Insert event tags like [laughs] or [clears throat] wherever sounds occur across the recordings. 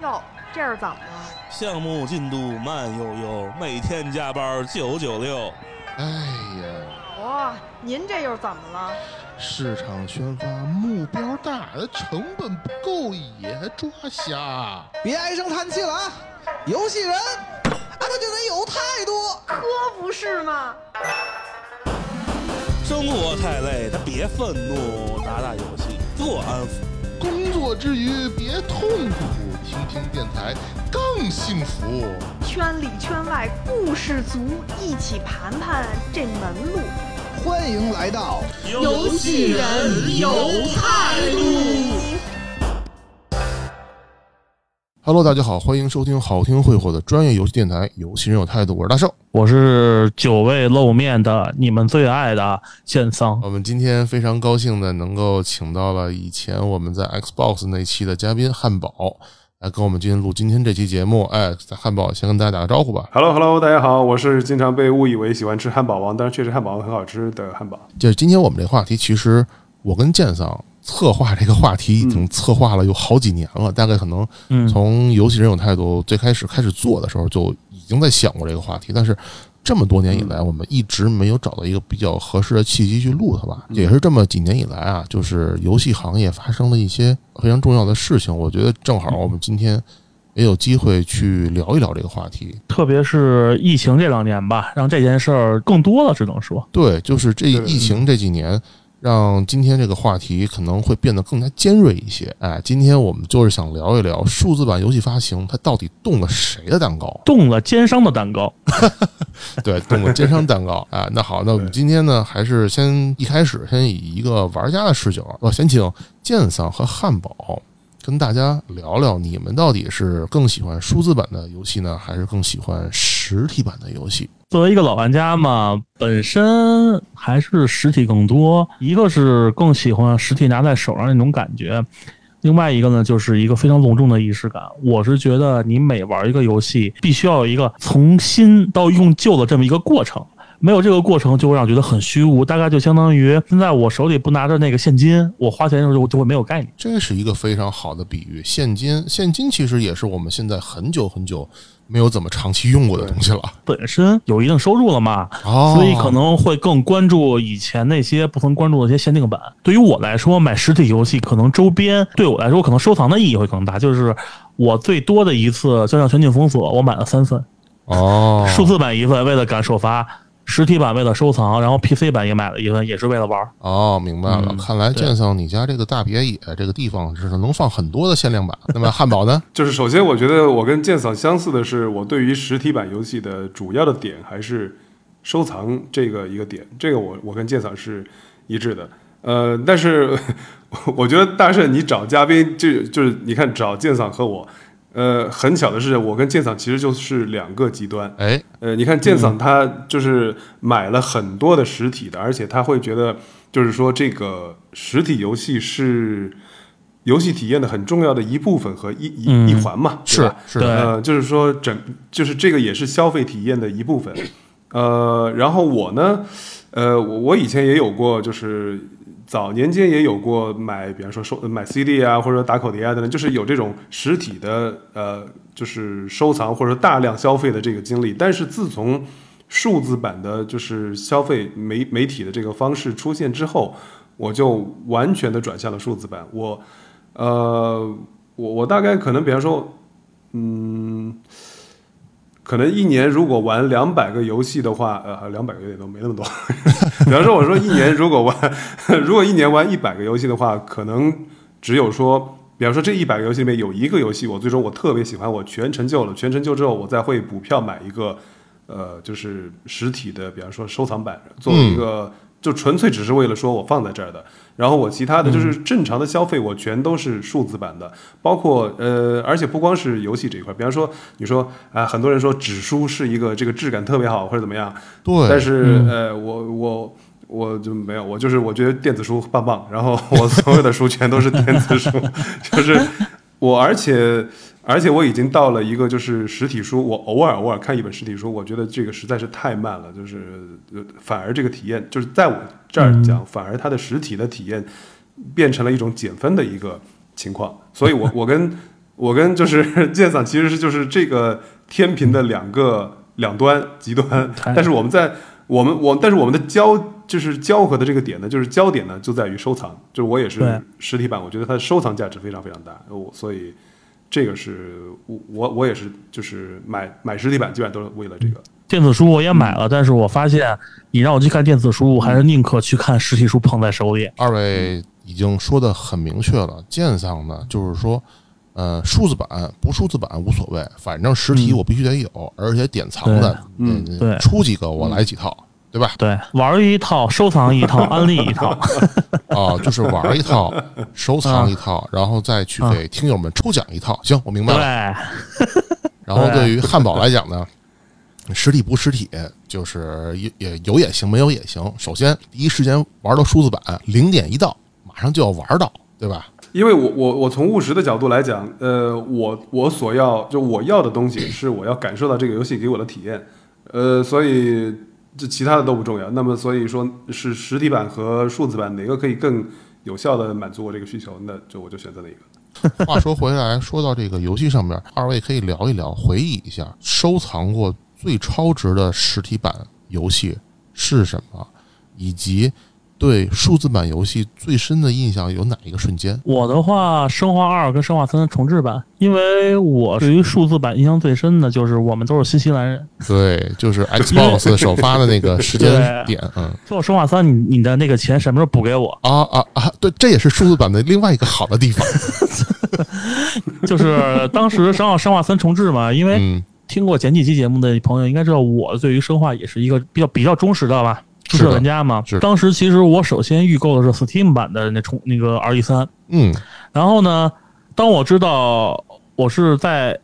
哟，这是怎么了？项目进度慢悠悠，每天加班九九六。哎呀，哇，您这又怎么了？市场宣发目标大，成本不够也抓瞎。别唉声叹气了啊！游戏人，啊，他就得有态度。可不是嘛！生活太累，他别愤怒，打打游戏做安抚。工作之余别痛苦，听听电台更幸福。圈里圈外故事足，一起盘盘这门路。欢迎来到游戏人有态度。Hello，大家好，欢迎收听好听会火的专业游戏电台《游戏人有态度》，我是大圣。我是久未露面的你们最爱的剑桑。我们今天非常高兴的能够请到了以前我们在 Xbox 那期的嘉宾汉堡，来跟我们今天录今天这期节目。哎，汉堡先跟大家打个招呼吧。Hello Hello，大家好，我是经常被误以为喜欢吃汉堡王，但是确实汉堡王很好吃的汉堡。就是今天我们这话题，其实我跟剑桑策划这个话题已经策划了有好几年了，大概可能嗯，从游戏人有态度最开始开始做的时候就已经在想过这个话题，但是这么多年以来，我们一直没有找到一个比较合适的契机去录它吧。也是这么几年以来啊，就是游戏行业发生了一些非常重要的事情，我觉得正好我们今天也有机会去聊一聊这个话题。特别是疫情这两年吧，让这件事儿更多了，只能说，对，就是这疫情这几年，让今天这个话题可能会变得更加尖锐一些。哎，今天我们就是想聊一聊数字版游戏发行，它到底动了谁的蛋糕？动了奸商的蛋糕。[laughs] 对，动了奸商蛋糕哎。那好，那我们今天呢，还是先一开始先以一个玩家的视角，我先请剑桑和汉堡跟大家聊聊，你们到底是更喜欢数字版的游戏呢，还是更喜欢实体版的游戏？作为一个老玩家嘛，本身还是实体更多。一个是更喜欢实体拿在手上那种感觉，另外一个呢，就是一个非常隆重的仪式感。我是觉得你每玩一个游戏，必须要有一个从新到用旧的这么一个过程。没有这个过程，就会让我觉得很虚无。大概就相当于现在我手里不拿着那个现金，我花钱的时候就就会没有概念。这是一个非常好的比喻。现金，现金其实也是我们现在很久很久没有怎么长期用过的东西了。本身有一定收入了嘛，哦所以可能会更关注以前那些不曾关注的一些限定版。对于我来说，买实体游戏可能周边对我来说可能收藏的意义会更大。就是我最多的一次《交响全境封锁》，我买了三份，哦，数字版一份为了赶首发，实体版为了收藏，然后 PC 版也买了一份，也是为了玩儿。哦，明白了。嗯看来对剑桑，你家这个大别野这个地方是能放很多的限量版。那么 [laughs] 汉堡呢？就是首先，我觉得我跟剑嫂相似的是，我对于实体版游戏的主要的点还是收藏这个一个点，这个我我跟剑嫂是一致的。呃，但是 [laughs] 我觉得大圣你找嘉宾就就是你看找剑嫂和我，呃，很巧的是，我跟建嗓其实就是两个极端。哎，呃，你看建嗓他就是买了很多的实体的，而且他会觉得，就是说这个实体游戏是游戏体验的很重要的一部分和一一、嗯一环嘛，对是吧？是的，呃，就是说整就是这个也是消费体验的一部分。呃，然后我呢，呃，我我以前也有过，就是早年间也有过买，比方说收买 CD 啊，或者说打口碟啊等等，就是有这种实体的呃，就是收藏或者大量消费的这个经历。但是自从数字版的，就是消费媒媒体的这个方式出现之后，我就完全的转向了数字版。我呃，我我大概可能，比方说，嗯，可能一年如果玩两百个游戏的话，呃，两百个有点多，没那么多。[laughs] 比方说，我说一年如果玩，[laughs] 如果一年玩一百个游戏的话，可能只有说，比方说这一百个游戏里面有一个游戏，我最终我特别喜欢，我全成就了，全成就之后，我再会补票买一个，呃，就是实体的，比方说收藏版，作为一个。就纯粹只是为了说我放在这儿的，然后我其他的就是正常的消费，我全都是数字版的，包括呃，而且不光是游戏这一块，比方说你说啊、很多人说纸书是一个这个质感特别好或者怎么样，对，但是、呃，我我我就没有，我就是我觉得电子书棒棒，然后我所有的书全都是电子书，[laughs] 就是我而且而且我已经到了一个就是实体书，我偶尔偶尔看一本实体书，我觉得这个实在是太慢了，就是呃反而这个体验就是在我这儿讲，反而它的实体的体验变成了一种减分的一个情况，所以我我跟 [laughs] 我跟就是鉴赏其实是就是这个天平的两个 [laughs] 两端极端，但是我们在我们我但是我们的交就是交合的这个点呢，就是焦点呢就在于收藏，就是我也是实体版，我觉得它的收藏价值非常非常大，我所以这个是我我我也是就是买买实体版基本上都是为了这个。电子书我也买了，但是我发现你让我去看电子书，我还是宁可去看实体书捧在手里。二位已经说的很明确了，鉴赏呢就是说，呃，数字版不数字版无所谓，反正实体我必须得有，而且典藏的，嗯嗯对出几个我来几套，对吧？对，玩一套，收藏一套，[laughs] 安利一套。啊，就是玩一套，[laughs] 收藏一啊套，然后再去给听友们抽奖一套。行，我明白了。对，[laughs] 然后对于汉堡来讲呢，实体不实体，就是也也有也行，没有也行。首先第一时间玩到数字版，零点一到，马上就要玩到，对吧？因为我我我从务实的角度来讲，呃，我我所要就我要的东西 [clears throat] 是我要感受到这个游戏给我的体验，呃，所以这其他的都不重要。那么所以说是实体版和数字版哪个可以更有效的满足我这个需求，那就我就选择哪个。[laughs] 话说回来，说到这个游戏上面，二位可以聊一聊，回忆一下收藏过最超值的实体版游戏是什么，以及对数字版游戏最深的印象有哪一个瞬间？我的话，《生化二》跟《生化三》的重置版，因为我对于数字版印象最深的就是我们都是新西兰人。[laughs] 对，就是 [laughs] Xbox 首发的那个时间点，嗯。做《生化三》，你你的那个钱什么时候补给我？啊啊啊！对，这也是数字版的另外一个好的地方。[laughs] 就是当时《生化生化三》重置嘛，因为嗯，听过前几期节目的朋友应该知道，我对于生化也是一个比较比较忠实的吧，注册玩家嘛。当时其实我首先预购的是 Steam 版的那重那个 R E 三，嗯，然后呢，当我知道我是在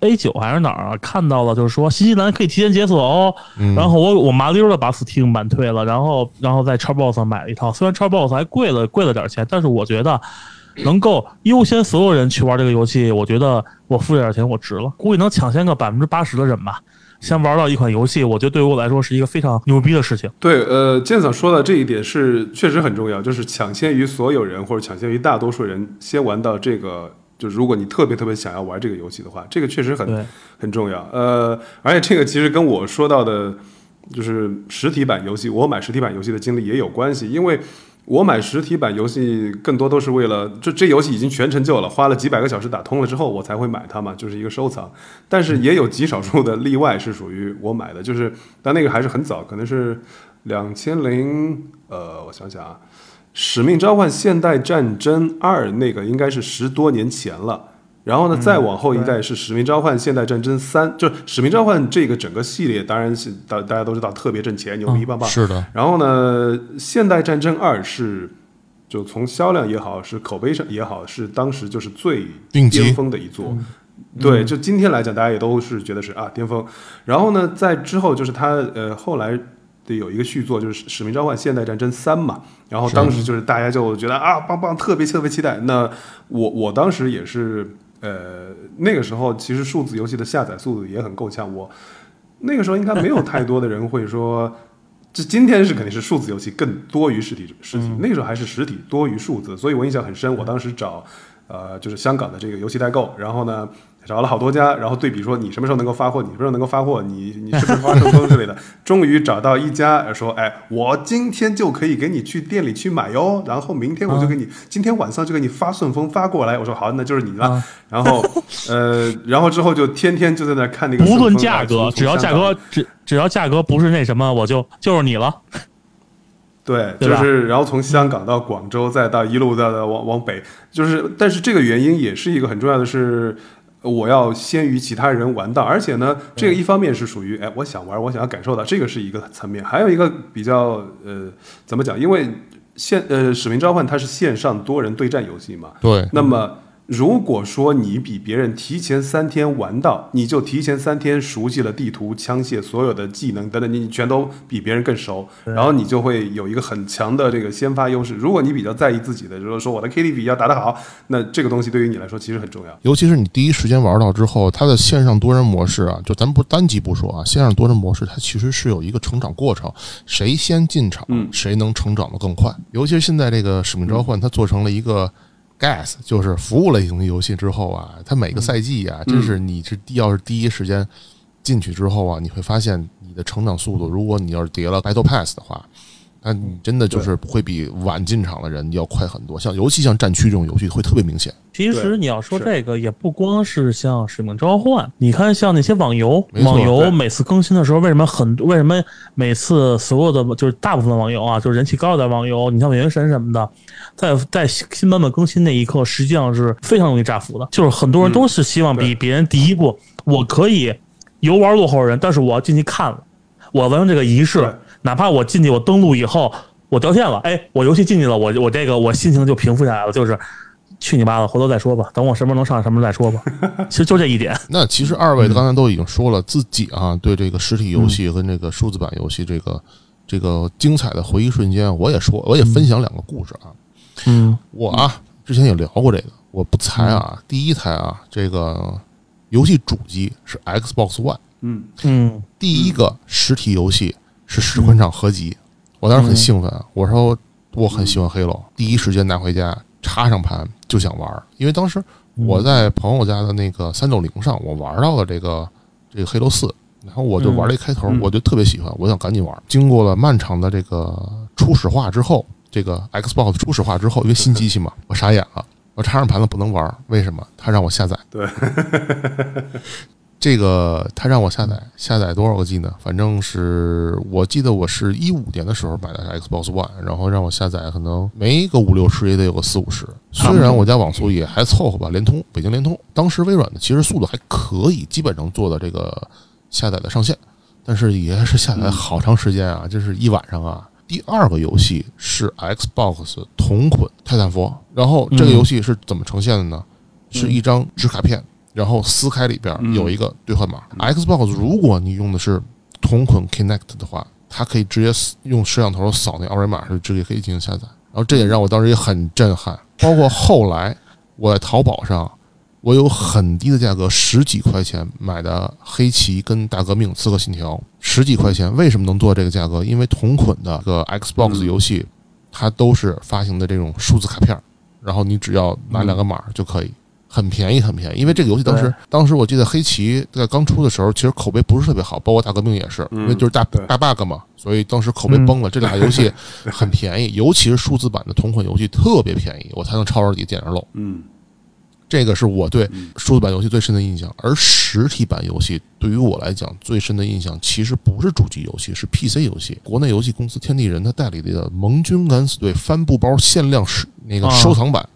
A 九还是哪儿啊看到了，就是说新西兰可以提前解锁哦，嗯。然后我我麻溜的把 Steam 版退了，然后然后在 Xbox 上买了一套，虽然 Xbox 还贵了贵了点钱，但是我觉得能够优先所有人去玩这个游戏，我觉得我付这点钱我值了，估计能抢先个百分之八十的人吧。先玩到一款游戏，我觉得对于我来说是一个非常牛逼的事情。对，呃，剑嫂说的这一点是确实很重要，就是抢先于所有人或者抢先于大多数人先玩到这个。就如果你特别特别想要玩这个游戏的话，这个确实很很重要。呃，而且这个其实跟我说到的，就是实体版游戏，我买实体版游戏的经历也有关系，因为我买实体版游戏更多都是为了这这游戏已经全成就了，花了几百个小时打通了之后，我才会买它嘛，就是一个收藏。但是也有极少数的例外是属于我买的，就是但那个还是很早，可能是两千零呃，我想想啊，《使命召唤：现代战争二》那个应该是十多年前了。然后呢，再往后一代是《使命召唤：现代战争三》，就是《使命召唤》这个整个系列，当然是大大家都知道特别挣钱，牛逼棒棒。是的，然后呢，《现代战争二》是就从销量也好，是口碑上也好，是当时就是最巅峰的一座。对，就今天来讲，大家也都是觉得是啊巅峰。然后呢，在之后就是他呃后来的有一个续作，就是《使命召唤：现代战争三》嘛。然后当时就是大家就觉得啊棒棒，特别特别期待。那我我当时也是呃那个时候，其实数字游戏的下载速度也很够呛。我那个时候应该没有太多的人会说。这今天是肯定是数字游戏更多于实体实体，那个时候还是实体多于数字，所以我印象很深。我当时找呃就是香港的这个游戏代购，然后呢找了好多家，然后对比说你什么时候能够发货，你什么时候能够发货，你你是不是发顺丰之类的，终于找到一家呃说，哎，我今天就可以给你去店里去买哟，然后明天我就给你，今天晚上就给你发顺丰发过来。我说好，那就是你了。啊 [laughs] 然后呃，然后之后就天天就在那看那个无论价格，只要价格只只要价格不是那什么，我就就是你了。对，就是然后从香港到广州，再到一路到到往往北，就是但是这个原因也是一个很重要的是，我要先于其他人玩到，而且呢，这个一方面是属于哎，我想玩，我想要感受到，这个是一个层面，还有一个比较呃怎么讲？因为线呃使命召唤它是线上多人对战游戏嘛，对，那么，如果说你比别人提前三天玩到，你就提前三天熟悉了地图、枪械、所有的技能等等，你全都比别人更熟，然后你就会有一个很强的这个先发优势。如果你比较在意自己的，就是说我的 KD 要打得好，那这个东西对于你来说其实很重要。尤其是你第一时间玩到之后，它的线上多人模式啊，就咱不单机不说啊，线上多人模式它其实是有一个成长过程，谁先进场，嗯谁能成长的更快。尤其是现在这个使命召唤，它做成了一个 Gas 就是服务类型的游戏之后啊，它每个赛季啊，真是你是要是第一时间进去之后啊，你会发现你的成长速度，如果你要是叠了 Battle Pass 的话，那你真的就是会比晚进场的人要快很多。像尤其像战区这种游戏会特别明显。其实你要说这个，也不光是像《使命召唤》，你看像那些网游，网游每次更新的时候，为什么很为什么每次所有的就是大部分网游啊，就是人气高的网游，你像《原神》什么的，在在新版本更新那一刻，实际上是非常容易炸服的。就是很多人都是希望比别人第一步，我可以游玩落后人，但是我要进去看了，我完成这个仪式，哪怕我进去我登录以后。我掉线了，哎，我游戏进去了，我我这个我心情就平复下来了，就是去你妈的，回头再说吧，等我什么时候能上什么时候再说吧。[laughs] 其实就这一点，那其实二位刚才都已经说了自己啊，对这个实体游戏跟这个数字版游戏这个这个精彩的回忆瞬间，我也说，我也分享两个故事啊。嗯我啊，之前也聊过这个，我不才啊，第一台啊，这个游戏主机是 Xbox One，嗯嗯第一个实体游戏是十款场合集，我当时很兴奋啊，我说我很喜欢黑楼，第一时间拿回家插上盘就想玩儿，因为当时我在朋友家的那个三六零上，我玩到了这个这个黑楼四，然后我就玩了一开头，嗯我就特别喜欢，我想赶紧玩。经过了漫长的这个初始化之后，这个 Xbox 初始化之后，因为新机器嘛，我傻眼了，我插上盘子不能玩，为什么？他让我下载。对，[laughs] 这个他让我下载，下载多少个 G 呢？反正是我记得我是一五年的时候买的 Xbox One，然后让我下载，可能没个五六十也得有个四五十。虽然我家网速也还凑合吧，联通，北京联通，当时微软的其实速度还可以，基本上做到这个下载的上限，但是也是下载好长时间啊，就是一晚上啊。第二个游戏是 Xbox 同捆泰坦佛，然后这个游戏是怎么呈现的呢？是一张纸卡片，然后撕开里边有一个兑换码。Xbox 如果你用的是同捆 Connect 的话，它可以直接用摄像头扫那二维码，就直接可以进行下载。然后这也让我当时也很震撼。包括后来我在淘宝上，我有很低的价格，十几块钱买的黑旗跟大革命、刺客信条，十几块钱。为什么能做这个价格？因为同捆的个 Xbox 游戏，它都是发行的这种数字卡片儿，然后你只要拿两个码就可以。很便宜，很便宜，因为这个游戏当时，当时我记得黑旗在刚出的时候，其实口碑不是特别好，包括大革命也是，因为就是大大 bug 嘛，所以当时口碑崩了。这俩游戏很便宜，尤其是数字版的同款游戏特别便宜，我才能抄着底捡着漏。嗯这个是我对数字版游戏最深的印象，而实体版游戏对于我来讲最深的印象，其实不是主机游戏，是 PC 游戏。国内游戏公司天地人他代理的《盟军敢死队》帆布包限量是那个啊收藏版，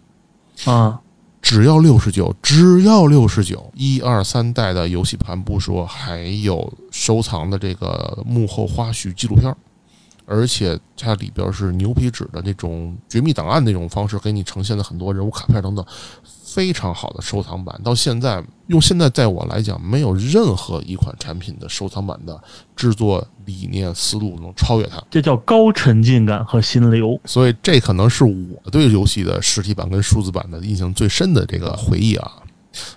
啊只要六十九，只要六十九，一二三代的游戏盘不说，还有收藏的这个幕后花絮纪录片，而且它里边是牛皮纸的那种绝密档案那种方式给你呈现的很多人物卡片等等，非常好的收藏版。到现在用现在在我来讲，没有任何一款产品的收藏版的制作理念思路能超越它。这叫高沉浸感和心流。所以这可能是我对游戏的实体版跟数字版的印象最深的这个回忆啊。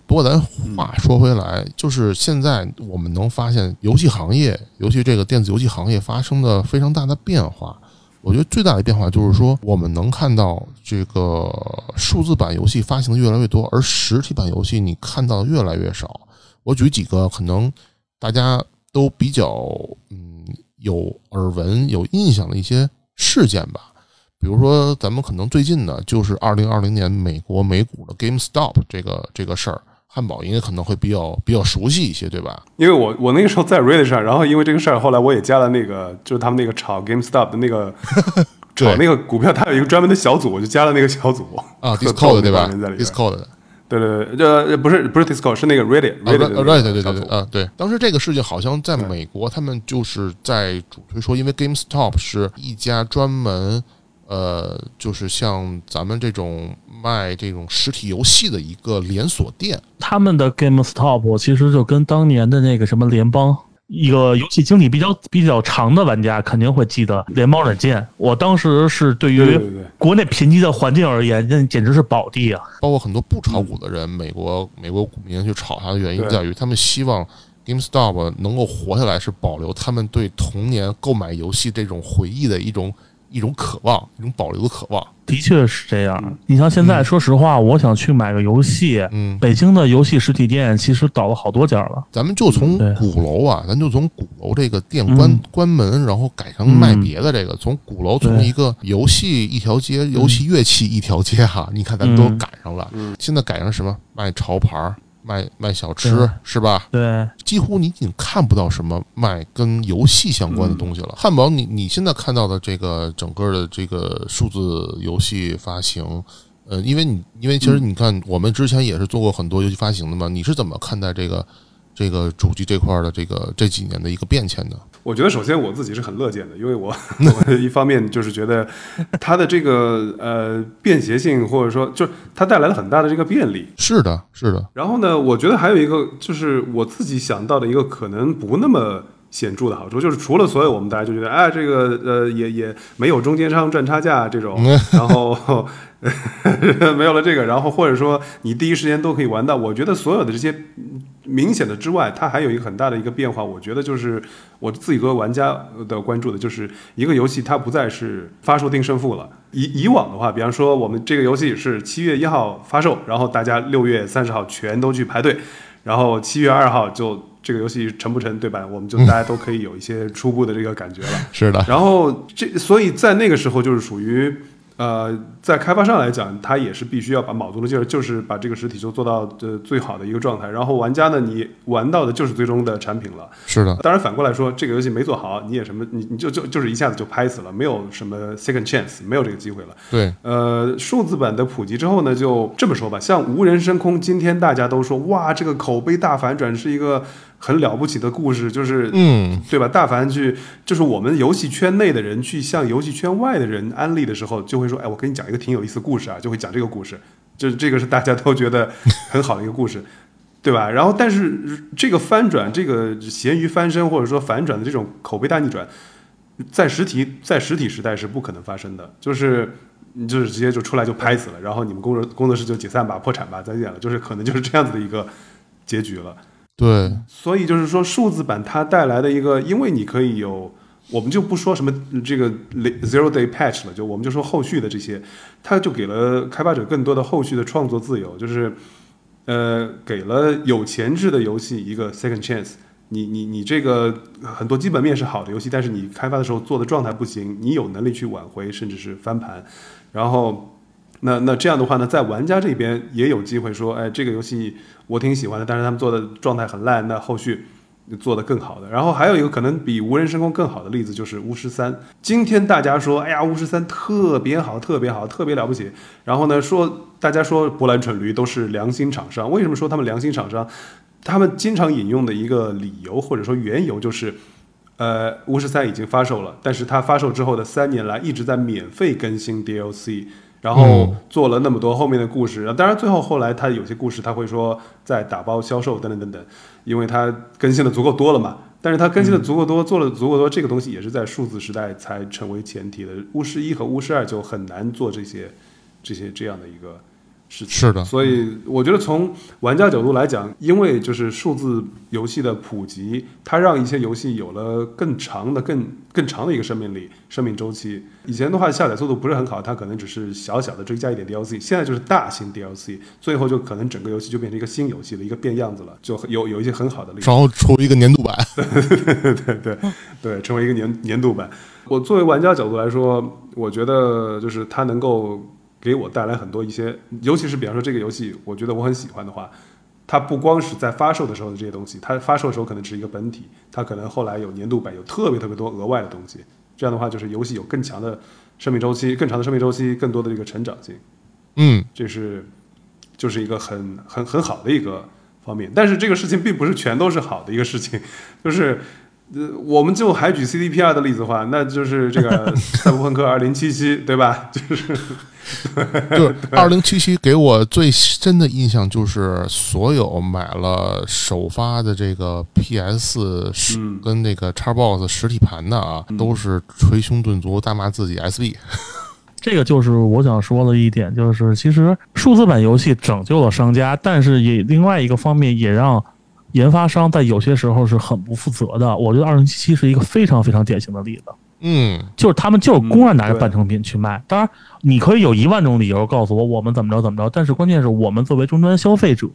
不过咱话说回来，就是现在我们能发现游戏行业，尤其这个电子游戏行业发生的非常大的变化。我觉得最大的变化就是说，我们能看到这个数字版游戏发行的越来越多，而实体版游戏你看到的越来越少。我举几个可能大家都比较嗯有耳闻、有印象的一些事件吧。比如说，咱们可能最近呢，就是二零二零年美国美股的 GameStop 这个这个事儿，汉堡应该可能会比较比较熟悉一些，对吧？因为我我那个时候在 Reddit 上，然后因为这个事儿，后来我也加了那个，就是他们那个炒 GameStop 的那个 [laughs] 炒那个股票，它有一个专门的小组，我就加了那个小组啊，Discord 对吧？Discord 的对对对，呃，不是不是 Discord，是那个 Reddit 啊 Reddit 对对对啊，对。当时这个事情好像在美国，他们就是在主推说，因为 GameStop 是一家专门呃，就是像咱们这种卖这种实体游戏的一个连锁店。他们的 GameStop 其实就跟当年的那个什么联邦。一个游戏经历比较比较长的玩家肯定会记得联邦软件。我当时是对于国内贫瘠的环境而言，那简直是宝地啊！包括很多不炒股的人，美国美国股民去炒它的原因在于，他们希望 GameStop 能够活下来，是保留他们对童年购买游戏这种回忆的一种一种渴望，一种保留的渴望。的确是这样。你像现在，说实话，我想去买个游戏，嗯，北京的游戏实体店其实倒了好多家了。咱们就从鼓楼啊，咱就从鼓楼这个店关、嗯。关门，然后改成卖别的这个，从鼓楼从一个游戏一条街，游戏乐器一条街哈，你看咱们都嗯。赶上了。嗯。现在改成什么？卖潮牌儿、卖卖小吃是吧？对，几乎你已经看不到什么卖跟游戏相关的东西了。汉堡，你你现在看到的这个整个的这个数字游戏发行，呃，因为你因为其实你看，我们之前也是做过很多游戏发行的嘛，你是怎么看待这个这个主机这块儿的这个这几年的一个变迁的？我觉得首先我自己是很乐见的，因为我我一方面就是觉得它的这个呃便携性，或者说就是它带来了很大的这个便利。是的，是的，然后呢，我觉得还有一个就是我自己想到的一个可能不那么显著的好处，就是除了所有我们大家就觉得哎这个呃也也没有中间商赚差价这种，[laughs] 然后没有了这个，然后或者说你第一时间都可以玩到，我觉得所有的这些明显的之外，它还有一个很大的一个变化，我觉得就是我自己作为玩家的关注的，就是一个游戏它不再是发售定胜负了。以以往的话，比方说我们这个游戏是七月一号发售，然后大家六月三十号全都去排队，然后七月二号就这个游戏沉不沉，对吧？我们就大家都可以有一些初步的这个感觉了。[laughs] 是的，然后这所以在那个时候就是属于呃，在开发商来讲，他也是必须要把卯足了劲儿，就是把这个实体就做到呃最好的一个状态。然后玩家呢，你玩到的就是最终的产品了。是的，当然反过来说，这个游戏没做好，你也什么，你你就就就是一下子就拍死了，没有什么 second chance，没有这个机会了。对，呃，数字版的普及之后呢，就这么说吧，像无人深空，今天大家都说哇，这个口碑大反转是一个很了不起的故事，就是嗯，对吧？大凡去，就是我们游戏圈内的人去向游戏圈外的人安利的时候，就会说：“哎，我跟你讲一个挺有意思的故事啊。”就会讲这个故事，就是这个是大家都觉得很好的一个故事，[laughs] 对吧？然后，但是这个翻转，这个咸鱼翻身或者说反转的这种口碑大逆转，在实体在实体时代是不可能发生的，就是。你就是直接就出来就拍死了，然后你们工作工作室就解散吧、破产吧、再见了，就是可能就是这样子的一个结局了。对，所以就是说，数字版它带来的一个，因为你可以有，我们就不说什么这个 zero day patch 了，就我们就说后续的这些，它就给了开发者更多的后续的创作自由，就是呃，给了有前置的游戏一个 second chance。你你你这个很多基本面是好的游戏，但是你开发的时候做的状态不行，你有能力去挽回，甚至是翻盘，然后。那那这样的话呢，在玩家这边也有机会说，哎，这个游戏我挺喜欢的，但是他们做的状态很烂，那后续做得更好的。然后还有一个可能比无人升空更好的例子就是巫师三。今天大家说，哎呀，巫师三特别好，特别好，特别了不起。然后呢，说大家说波兰蠢驴都是良心厂商，为什么说他们良心厂商？他们经常引用的一个理由或者说缘由就是。呃，巫师三已经发售了，但是它发售之后的三年来一直在免费更新 DLC，然后做了那么多后面的故事，当然最后后来他有些故事他会说在打包销售等等等等，因为他更新的足够多了嘛。但是他更新的足够多，做了足够多，这个东西也是在数字时代才成为前提的。巫师一和巫师二就很难做这些这些这样的一个事情。是的，所以我觉得从玩家角度来讲，因为就是数字游戏的普及，它让一些游戏有了更长的、更更长的一个生命力、生命周期。以前的话下载速度不是很好，它可能只是小小的追加一点 DLC，现在就是大型 DLC，最后就可能整个游戏就变成一个新游戏了，一个变样子了，就有有一些很好的例子。然后出一个年度版，对 [laughs] 对对，成为一个年年度版。我作为玩家角度来说，我觉得就是它能够给我带来很多一些，尤其是比方说这个游戏，我觉得我很喜欢的话，它不光是在发售的时候的这些东西，它发售的时候可能只是一个本体，它可能后来有年度版，有特别特别多额外的东西。这样的话，就是游戏有更强的生命周期，更长的生命周期，更多的这个成长性。嗯，这是就是一个很很很好的一个方面。但是这个事情并不是全都是好的一个事情，就是呃，我们就还举 CDPR 的例子的话，那就是这个 [laughs] 赛博朋克二零七七，对吧？[laughs] 就是就是二零七七给我最深的印象就是，所有买了首发的这个 PS 跟那个 Xbox 实体盘的啊，都是捶胸顿足大骂自己 SB。[laughs] 这个就是我想说的一点，就是其实数字版游戏拯救了商家，但是也另外一个方面也让研发商在有些时候是很不负责的。我觉得二零七七是一个非常非常典型的例子。嗯，就是他们就是公然拿着半成品去卖。当然，你可以有一万种理由告诉我我们怎么着怎么着，但是关键是我们作为终端消费者，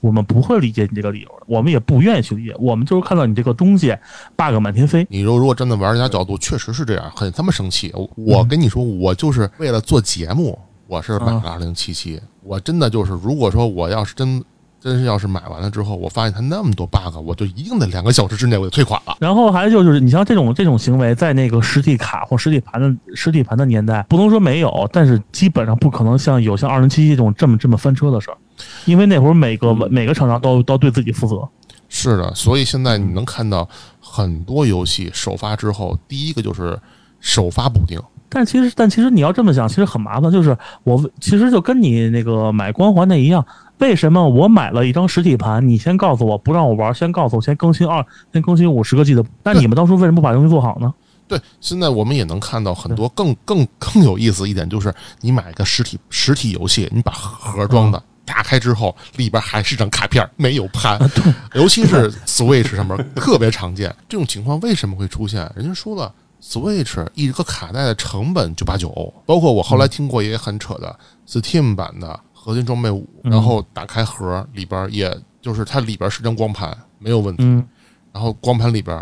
我们不会理解你这个理由的，我们也不愿意去理解。我们就是看到你这个东西 bug 满天飞，你说如果站在玩家角度，确实是这样，很他妈生气。我我跟你说，我就是为了做节目，我是买了二零七七。我真的就是，如果说我要是真真是要是买完了之后，我发现它那么多 bug，我就一定得两个小时之内我就退款了。然后还有就是，你像这种这种行为，在那个实体卡或实体盘的实体盘的年代，不能说没有，但是基本上不可能像有像二零七七这种这么这么翻车的事儿，因为那会儿每个、每个厂商都都对自己负责。是的，所以现在你能看到很多游戏首发之后，第一个就是首发补丁。但其实，但其实你要这么想，其实很麻烦。就是我其实就跟你那个买光环那一样，为什么我买了一张实体盘，你先告诉我不让我玩，先告诉我先更新二，先更新五十个 G 的，那你们当初为什么不把东西做好呢？对，现在我们也能看到很多更更更有意思一点，就是你买一个实体实体游戏，你把盒装的打开之后，里边还是张卡片，没有盘。[laughs] 尤其是 Switch 上面特别常见这种情况，为什么会出现？人家说了。Switch 一个卡带的成本九八九，包括我后来听过也很扯的 Steam 版的合金装备五，然后打开盒里边，也就是它里边是张光盘，没有问题。嗯，然后光盘里边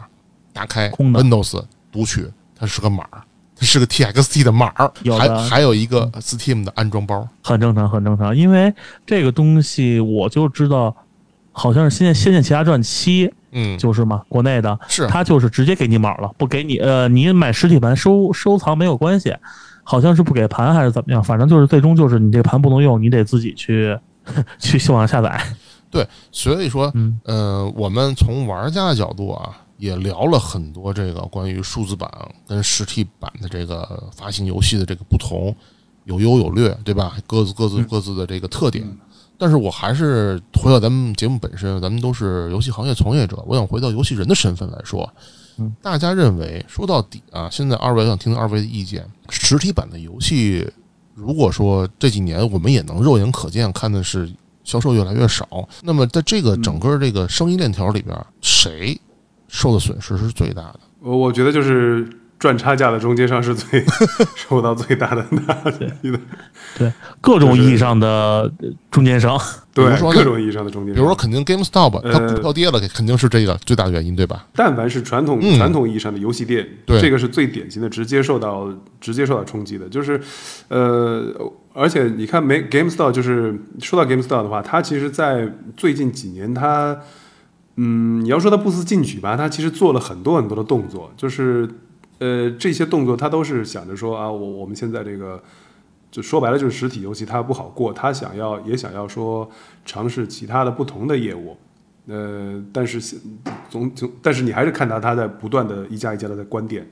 打开 Windows 读取，它是个码儿，它是个 TXT 的码儿，有的。还还有一个 Steam 的安装包。很正常，很正常。因为这个东西我就知道，好像是《仙剑仙剑奇侠传七》嗯，就是嘛，国内的，是。它就是直接给你码了，不给你呃，你买实体盘收收藏没有关系，好像是不给盘还是怎么样，反正就是最终就是你这个盘不能用，你得自己去 [laughs] 去网上下载。对，所以说，嗯呃，我们从玩家的角度啊，也聊了很多这个关于数字版跟实体版的这个发行游戏的这个不同，有优有劣，对吧？各自各自各自的这个特点。但是我还是回到咱们节目本身，咱们都是游戏行业从业者，我想回到游戏人的身份来说，大家认为说到底啊，现在二位想听听二位的意见，实体版的游戏，如果说这几年我们也能肉眼可见看的是销售越来越少，那么在这个整个这个生意链条里边，谁受的损失是最大的？我我觉得就是赚差价的中间商是最 [laughs] 受到最大的打击的，对，各种意义上的呃中间商。对比如说各种意义上的中间商。比如说，肯定 GameStop 它呃股票跌了，肯定是这个最大的原因，对吧？但凡是传统、嗯传统意义上的游戏店，对这个是最典型的，直接受到直接受到冲击的。就是，呃，而且你看，没 GameStop，就是说到 GameStop 的话，它其实在最近几年，它，嗯，你要说它不思进取吧，它其实做了很多很多的动作，就是，呃，这些动作他都是想着说啊，我我们现在这个。就说白了就是实体游戏它不好过，他想要也想要说尝试其他的不同的业务，呃，但是现总总，但是你还是看到他在不断的一家一家的在关店，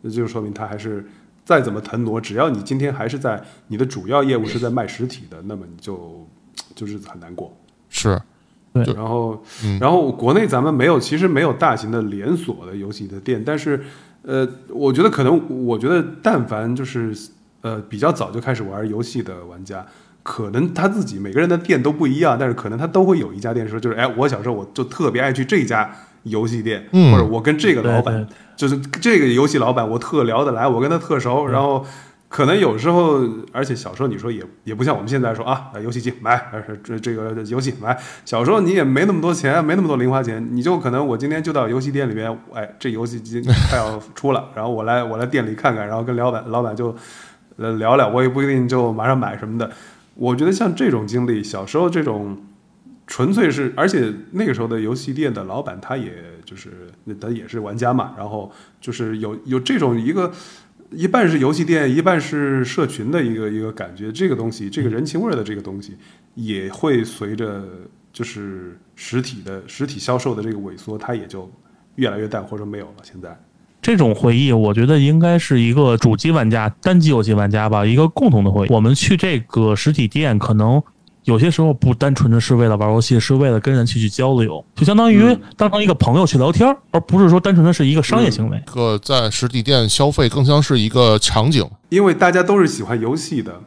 那就说明他还是再怎么腾挪，只要你今天还是在你的主要业务是在卖实体的，那么你就就日子很难过。是，然后，然后国内咱们没有，其实没有大型的连锁的游戏的店，但是，呃，我觉得可能，我觉得但凡就是呃比较早就开始玩游戏的玩家，可能他自己每个人的店都不一样，但是可能他都会有一家店说，就是哎，我小时候我就特别爱去这家游戏店，嗯或者我跟这个老板对，就是这个游戏老板我特聊得来，我跟他特熟，然后。可能有时候，而且小时候你说也也不像我们现在说啊，游戏机买，呃这这个游戏买。小时候你也没那么多钱，没那么多零花钱，你就可能我今天就到游戏店里边，哎，这游戏机快要出了，[laughs] 然后我来我来店里看看，然后跟老板老板就呃聊聊，我也不一定就马上买什么的。我觉得像这种经历，小时候这种纯粹是，而且那个时候的游戏店的老板他也就是他也是玩家嘛，然后就是有有这种一个。一半是游戏店，一半是社群的一个一个感觉，这个东西，这个人情味儿的这个东西，也会随着就是实体的实体销售的这个萎缩，它也就越来越淡或者没有了。现在，这种回忆，我觉得应该是一个主机玩家、单机游戏玩家吧，一个共同的回忆。我们去这个实体店，可能有些时候不单纯的是为了玩游戏，是为了跟人去去交流，就相当于当成一个朋友去聊天，而不是说单纯的是一个商业行为。这个在实体店消费更像是一个场景，因为大家都是喜欢游戏的，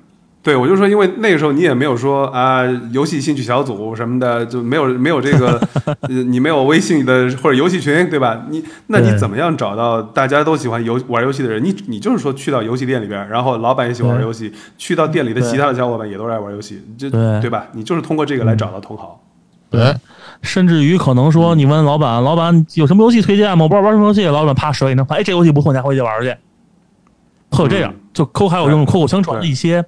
对，我就说，因为那个时候你也没有说啊，游戏兴趣小组什么的，就没有没有这个，[laughs] 呃，你没有微信的或者游戏群，对吧？你那你怎么样找到大家都喜欢游玩游戏的人？你你就是说去到游戏店里边，然后老板也喜欢玩游戏，去到店里的其他的小伙伴也都爱玩游戏，这对对吧？你就是通过这个来找到同好。对，甚至于可能说你问老板，老板有什么游戏推荐吗？我不知道玩什么游戏，老板啪甩一张，哎，这游戏不错，你还回去玩去。会有这样，就口还有这种口口相传的一些，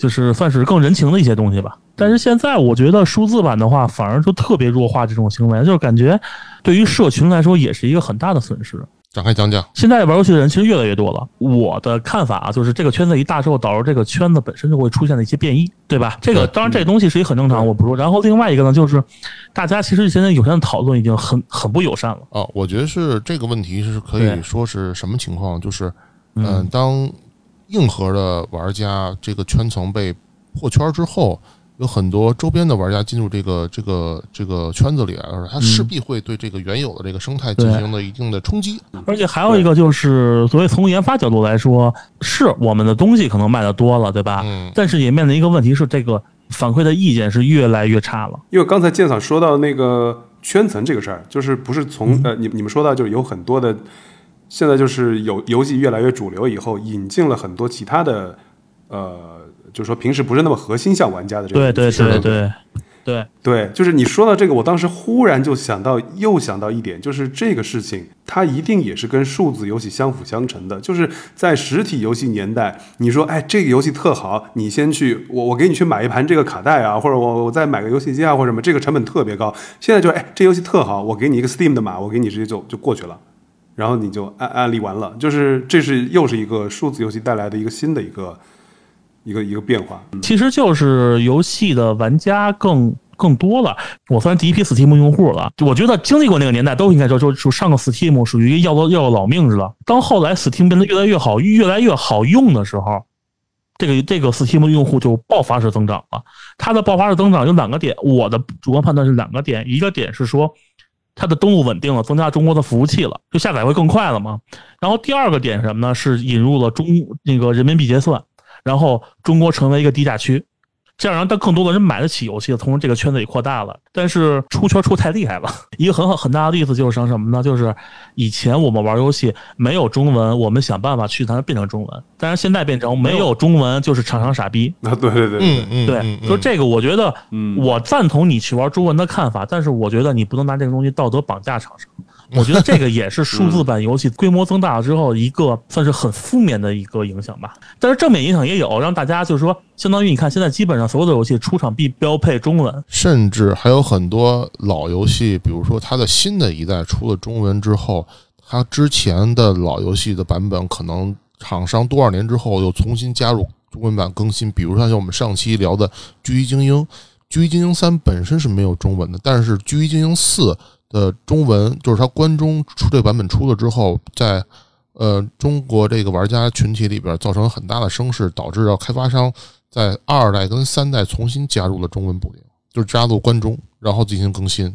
就是算是更人情的一些东西吧。但是现在我觉得数字版的话，反而就特别弱化这种行为，就是感觉对于社群来说也是一个很大的损失。展开讲讲。现在玩游戏的人其实越来越多了。我的看法啊，就是这个圈子一大之后，导致这个圈子本身就会出现了一些变异，对吧？这个当然这个东西是一个很正常，我不说。然后另外一个呢，就是大家其实现在有些的讨论已经很很不友善了。啊，我觉得是这个问题是可以说是什么情况？就是，嗯、嗯当硬核的玩家这个圈层被破圈之后，有很多周边的玩家进入这个这个这个圈子里来了，他势必会对这个原有的这个生态进行了一定的冲击。而且还有一个就是，所谓从研发角度来说，是我们的东西可能卖的多了，对吧？嗯，但是也面临一个问题是，这个反馈的意见是越来越差了。因为刚才建嫂说到那个圈层这个事儿，就是不是从呃，你你们说到就是有很多的，现在就是游游戏越来越主流以后，引进了很多其他的，呃，就是说平时不是那么核心向玩家的这个对对对对对，对，就是你说到这个，我当时忽然就想到，又想到一点，就是这个事情它一定也是跟数字游戏相辅相成的。就是在实体游戏年代，你说，哎，这个游戏特好，你先去，我我给你去买一盘这个卡带啊，或者我我再买个游戏机啊，或者什么，这个成本特别高。现在就是，哎，这游戏特好，我给你一个 Steam 的码，我给你直接就就过去了，然后你就按按例完了。就是这是又是一个数字游戏带来的一个新的一个一个一个变化。其实就是游戏的玩家更更多了。我算第一批 Steam 用户了，我觉得经历过那个年代都应该说就就上个 Steam 属于要了要了老命似的。当后来 Steam 变得越来越好、越来越好用的时候，这个这个 Steam 用户就爆发式增长了。它的爆发式增长有两个点，我的主观判断是两个点，一个点是说。它的登录稳定了，增加中国的服务器了，就下载会更快了嘛。然后第二个点什么呢？是引入了中那个人民币结算，然后中国成为一个低价区，这样让但更多的人买得起游戏，同时这个圈子也扩大了。但是出圈出太厉害了，一个很好很大的例子就是像什么呢？就是以前我们玩游戏没有中文，我们想办法去让它变成中文，但是现在变成没有中文就是厂商傻逼。啊，对对对嗯嗯，对嗯，就这个，我觉得，嗯我赞同你去玩中文的看法，但是我觉得你不能拿这个东西道德绑架厂商。我觉得这个也是数字版游戏规模增大了之后一个算是很负面的一个影响吧。但是正面影响也有，让大家就是说，相当于你看现在基本上所有的游戏出场必标配中文，甚至还有很多老游戏，比如说它的新的一代出了中文之后，它之前的老游戏的版本可能厂商多少年之后又重新加入中文版更新。比如像像我们上期聊的《狙击精英》，《狙击精英三》本身是没有中文的，但是《狙击精英四》的中文就是它关中出这版本出了之后，在呃中国这个玩家群体里边造成了很大的声势，导致到开发商在二代跟三代重新加入了中文补丁。就是加入关中，然后进行更新，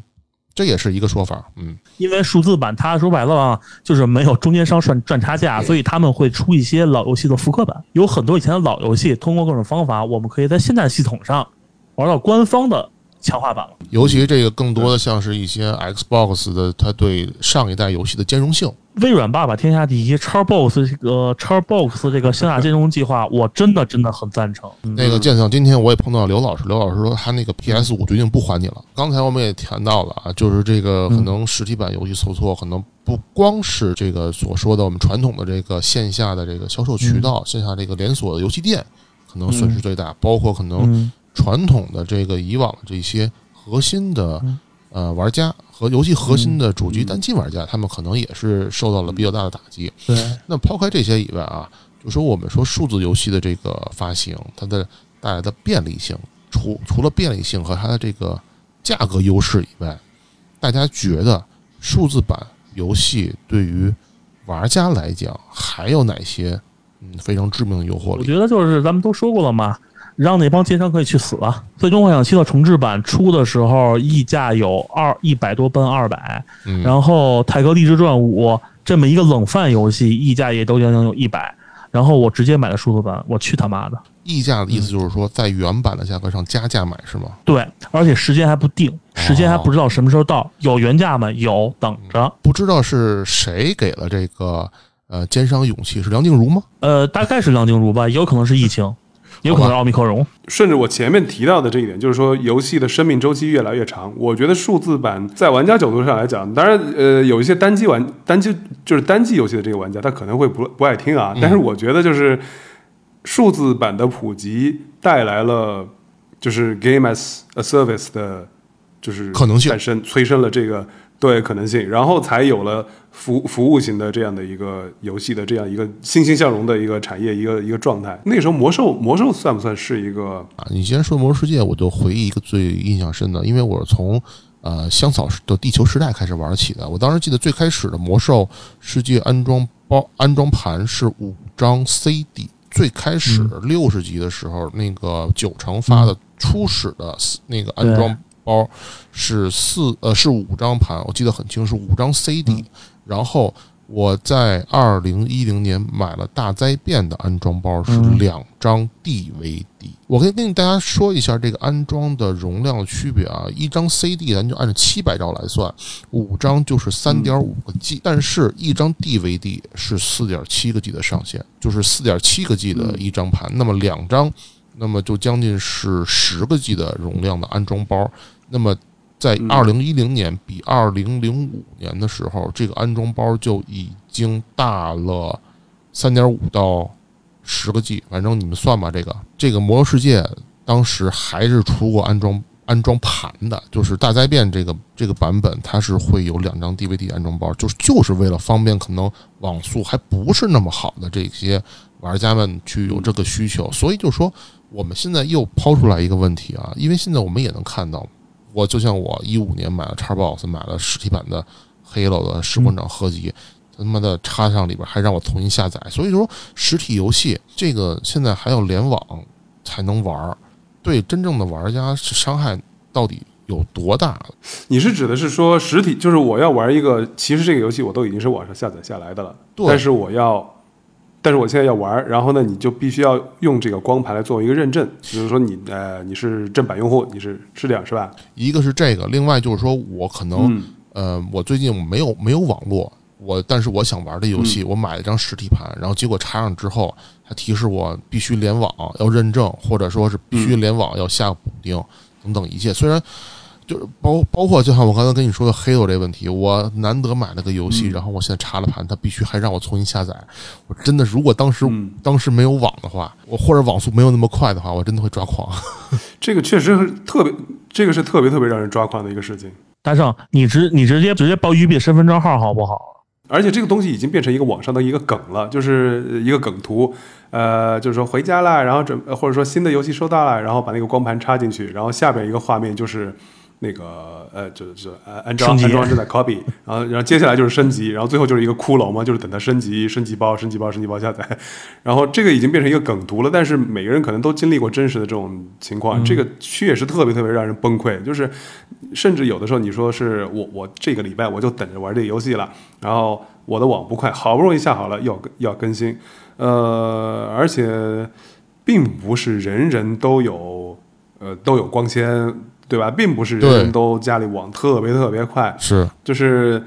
这也是一个说法。嗯，因为数字版它说白了啊，就是没有中间商赚赚差价，所以他们会出一些老游戏的复刻版。有很多以前的老游戏，通过各种方法，我们可以在现在系统上玩到官方的强化版了。尤其这个更多的像是一些 Xbox 的，它对上一代游戏的兼容性。微软爸爸天下第一，Xbox 这个 Xbox 这个线下兼容计划，[laughs] 我真的真的很赞成。嗯那个剑圣，今天我也碰到刘老师，刘老师说他那个 PS 五决定不还你了。刚才我们也谈到了啊，就是这个可能实体版游戏受挫，可能不光是这个所说的我们传统的这个线下的这个销售渠道，线下这个连锁的游戏店可能损失最大，包括可能嗯传统的这个以往的这些核心的呃玩家和游戏核心的主机单机玩家，他们可能也是受到了比较大的打击。对，那抛开这些以外啊，就说我们说数字游戏的这个发行，它的带来的便利性，除除了便利性和它的这个价格优势以外，大家觉得数字版游戏对于玩家来讲还有哪些嗯非常致命的诱惑力？我觉得就是咱们都说过了嘛，让那帮奸商可以去死啊！最终幻想七的重置版出的时候，溢价有二一百多奔二百，嗯，然后《泰格励志传五》这么一个冷饭游戏，溢价也都将近有一百。然后我直接买的数字版，我去他妈的！溢价的意思就是说，在原版的价格上加价买是吗？对，而且时间还不定，时间还不知道什么时候到。有原价吗？有，等着。不知道是谁给了这个呃奸商勇气，是梁静茹吗？呃，大概是梁静茹吧，也有可能是疫情，也有可能是奥密克戎。甚至我前面提到的这一点，就是说游戏的生命周期越来越长。我觉得数字版在玩家角度上来讲，当然呃有一些单机玩单机就是单机游戏的这个玩家，他可能会不不爱听啊。但是我觉得就是数字版的普及带来了就是 game as a service 的，就是可能性诞生，催生了这个对可能性，然后才有了服服务型的这样的一个游戏的这样一个欣欣向荣的一个产业一个一个状态。那时候魔兽魔兽算不算是一个？啊，你既然说《魔兽世界》，我就回忆一个最印象深的，因为我是从呃香草的地球时代开始玩起的。我当时记得最开始的《魔兽世界》安装包安装盘是五张 CD，最开始六十级的时候，那个九成发的初始的那个安装包是四呃是五张盘，我记得很清，是五张 CD，然后。我在二零一零年买了大灾变的安装包，是两张 DVD。我可以跟大家说一下这个安装的容量的区别啊，一张 CD 咱就按照七百兆来算，五张就是三点五个 G，但是一张 DVD 是四点七个 G 的上限，就是四点七个 G 的一张盘，那么两张，那么就将近是十个 G 的容量的安装包，那么。在二零一零年比二零零五年的时候，这个安装包就已经大了三点五到十个 G，反正你们算吧。这个这个魔兽世界当时还是出过安装安装盘的，就是大灾变这个这个版本，它是会有两张 DVD 安装包，就是就是为了方便可能网速还不是那么好的这些玩家们去有这个需求。所以就说我们现在又抛出来一个问题啊，因为现在我们也能看到。我就像我一五年买了 Xbox，买了实体版的《黑楼》的士官长合集，他妈的插上里边还让我重新下载。所以说，实体游戏这个现在还要联网才能玩儿，对真正的玩家是伤害到底有多大？你是指的是说实体，就是我要玩一个，其实这个游戏我都已经是网上下载下来的了，但是我要。但是我现在要玩，然后呢，你就必须要用这个光盘来作为一个认证，就是说你呃你是正版用户，你是是这样是吧？一个是这个，另外就是说我可能呃我最近没有没有网络，我但是我想玩的游戏，我买了一张实体盘，然后结果插上之后，它提示我必须联网要认证，或者说是必须联网要下补丁等等一切，虽然。就是包包括就像我刚才跟你说的黑豆这问题，我难得买了个游戏，然后我现在插了盘，它必须还让我重新下载。我真的，如果当时当时没有网的话，我或者网速没有那么快的话，我真的会抓狂。[laughs] 这个确实是特别，这个是特别特别让人抓狂的一个事情。大圣，你直你直接直接报玉币身份证号好不好？而且这个东西已经变成一个网上的一个梗了，就是一个梗图，呃，就是说回家了，然后准或者说新的游戏收到了，然后把那个光盘插进去，然后下边一个画面就是。那个呃，就是安安装安装正在 copy，然后然后接下来就是升级，然后最后就是一个骷髅嘛，就是等它升级，升级包，升级包，升级包下载。然后这个已经变成一个梗图了，但是每个人可能都经历过真实的这种情况，这个确实特别特别让人崩溃。就是甚至有的时候你说是我我这个礼拜我就等着玩这个游戏了，然后我的网不快，好不容易下好了要要更新，呃，而且并不是人人都有呃都有光纤。对吧？并不是人人都家里网特别特别快，是。就是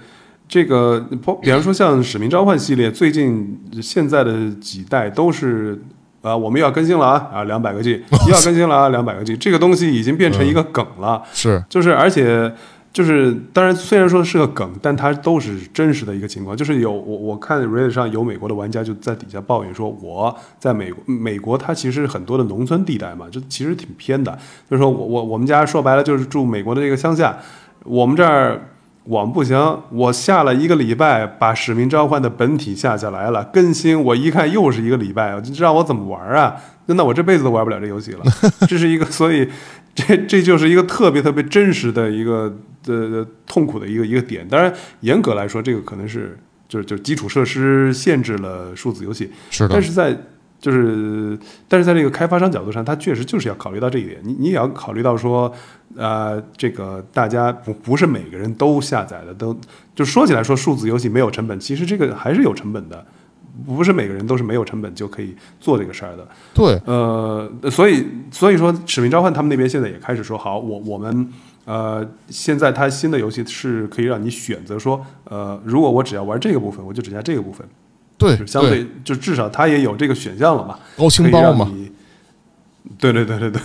这个，比方说像《使命召唤》系列，最近现在的几代都是啊，我们要更新了啊啊，两百个 G，[laughs] 又要更新了啊，两百个 G，这个东西已经变成一个梗了，[laughs] 是。就是而且。就是，当然，虽然说是个梗，但它都是真实的一个情况。就是有我我看 Reddit 上有美国的玩家就在底下抱怨说，我在美国，美国它其实很多的农村地带嘛，就其实挺偏的。就是说我我我们家说白了就是住美国的这个乡下，我们这儿网不行，我下了一个礼拜把《使命召唤》的本体下下来了，更新我一看又是一个礼拜，这让我怎么玩啊？那我这辈子都玩不了这游戏了。这是一个，所以这这就是一个特别特别真实的一个。的痛苦的一个一个点，当然严格来说，这个可能是就是就是基础设施限制了数字游戏，是的。但是在就是但是在这个开发商角度上，他确实就是要考虑到这一点。你你也要考虑到说，呃，这个大家不不是每个人都下载的，都就说起来说数字游戏没有成本，其实这个还是有成本的。不是每个人都是没有成本就可以做这个事儿的。对，呃，所以所以说，使命召唤他们那边现在也开始说，好，我我们呃，现在它新的游戏是可以让你选择说，呃，如果我只要玩这个部分，我就只加这个部分，对就是相对就至少它也有这个选项了嘛，高清包嘛，对对对对对，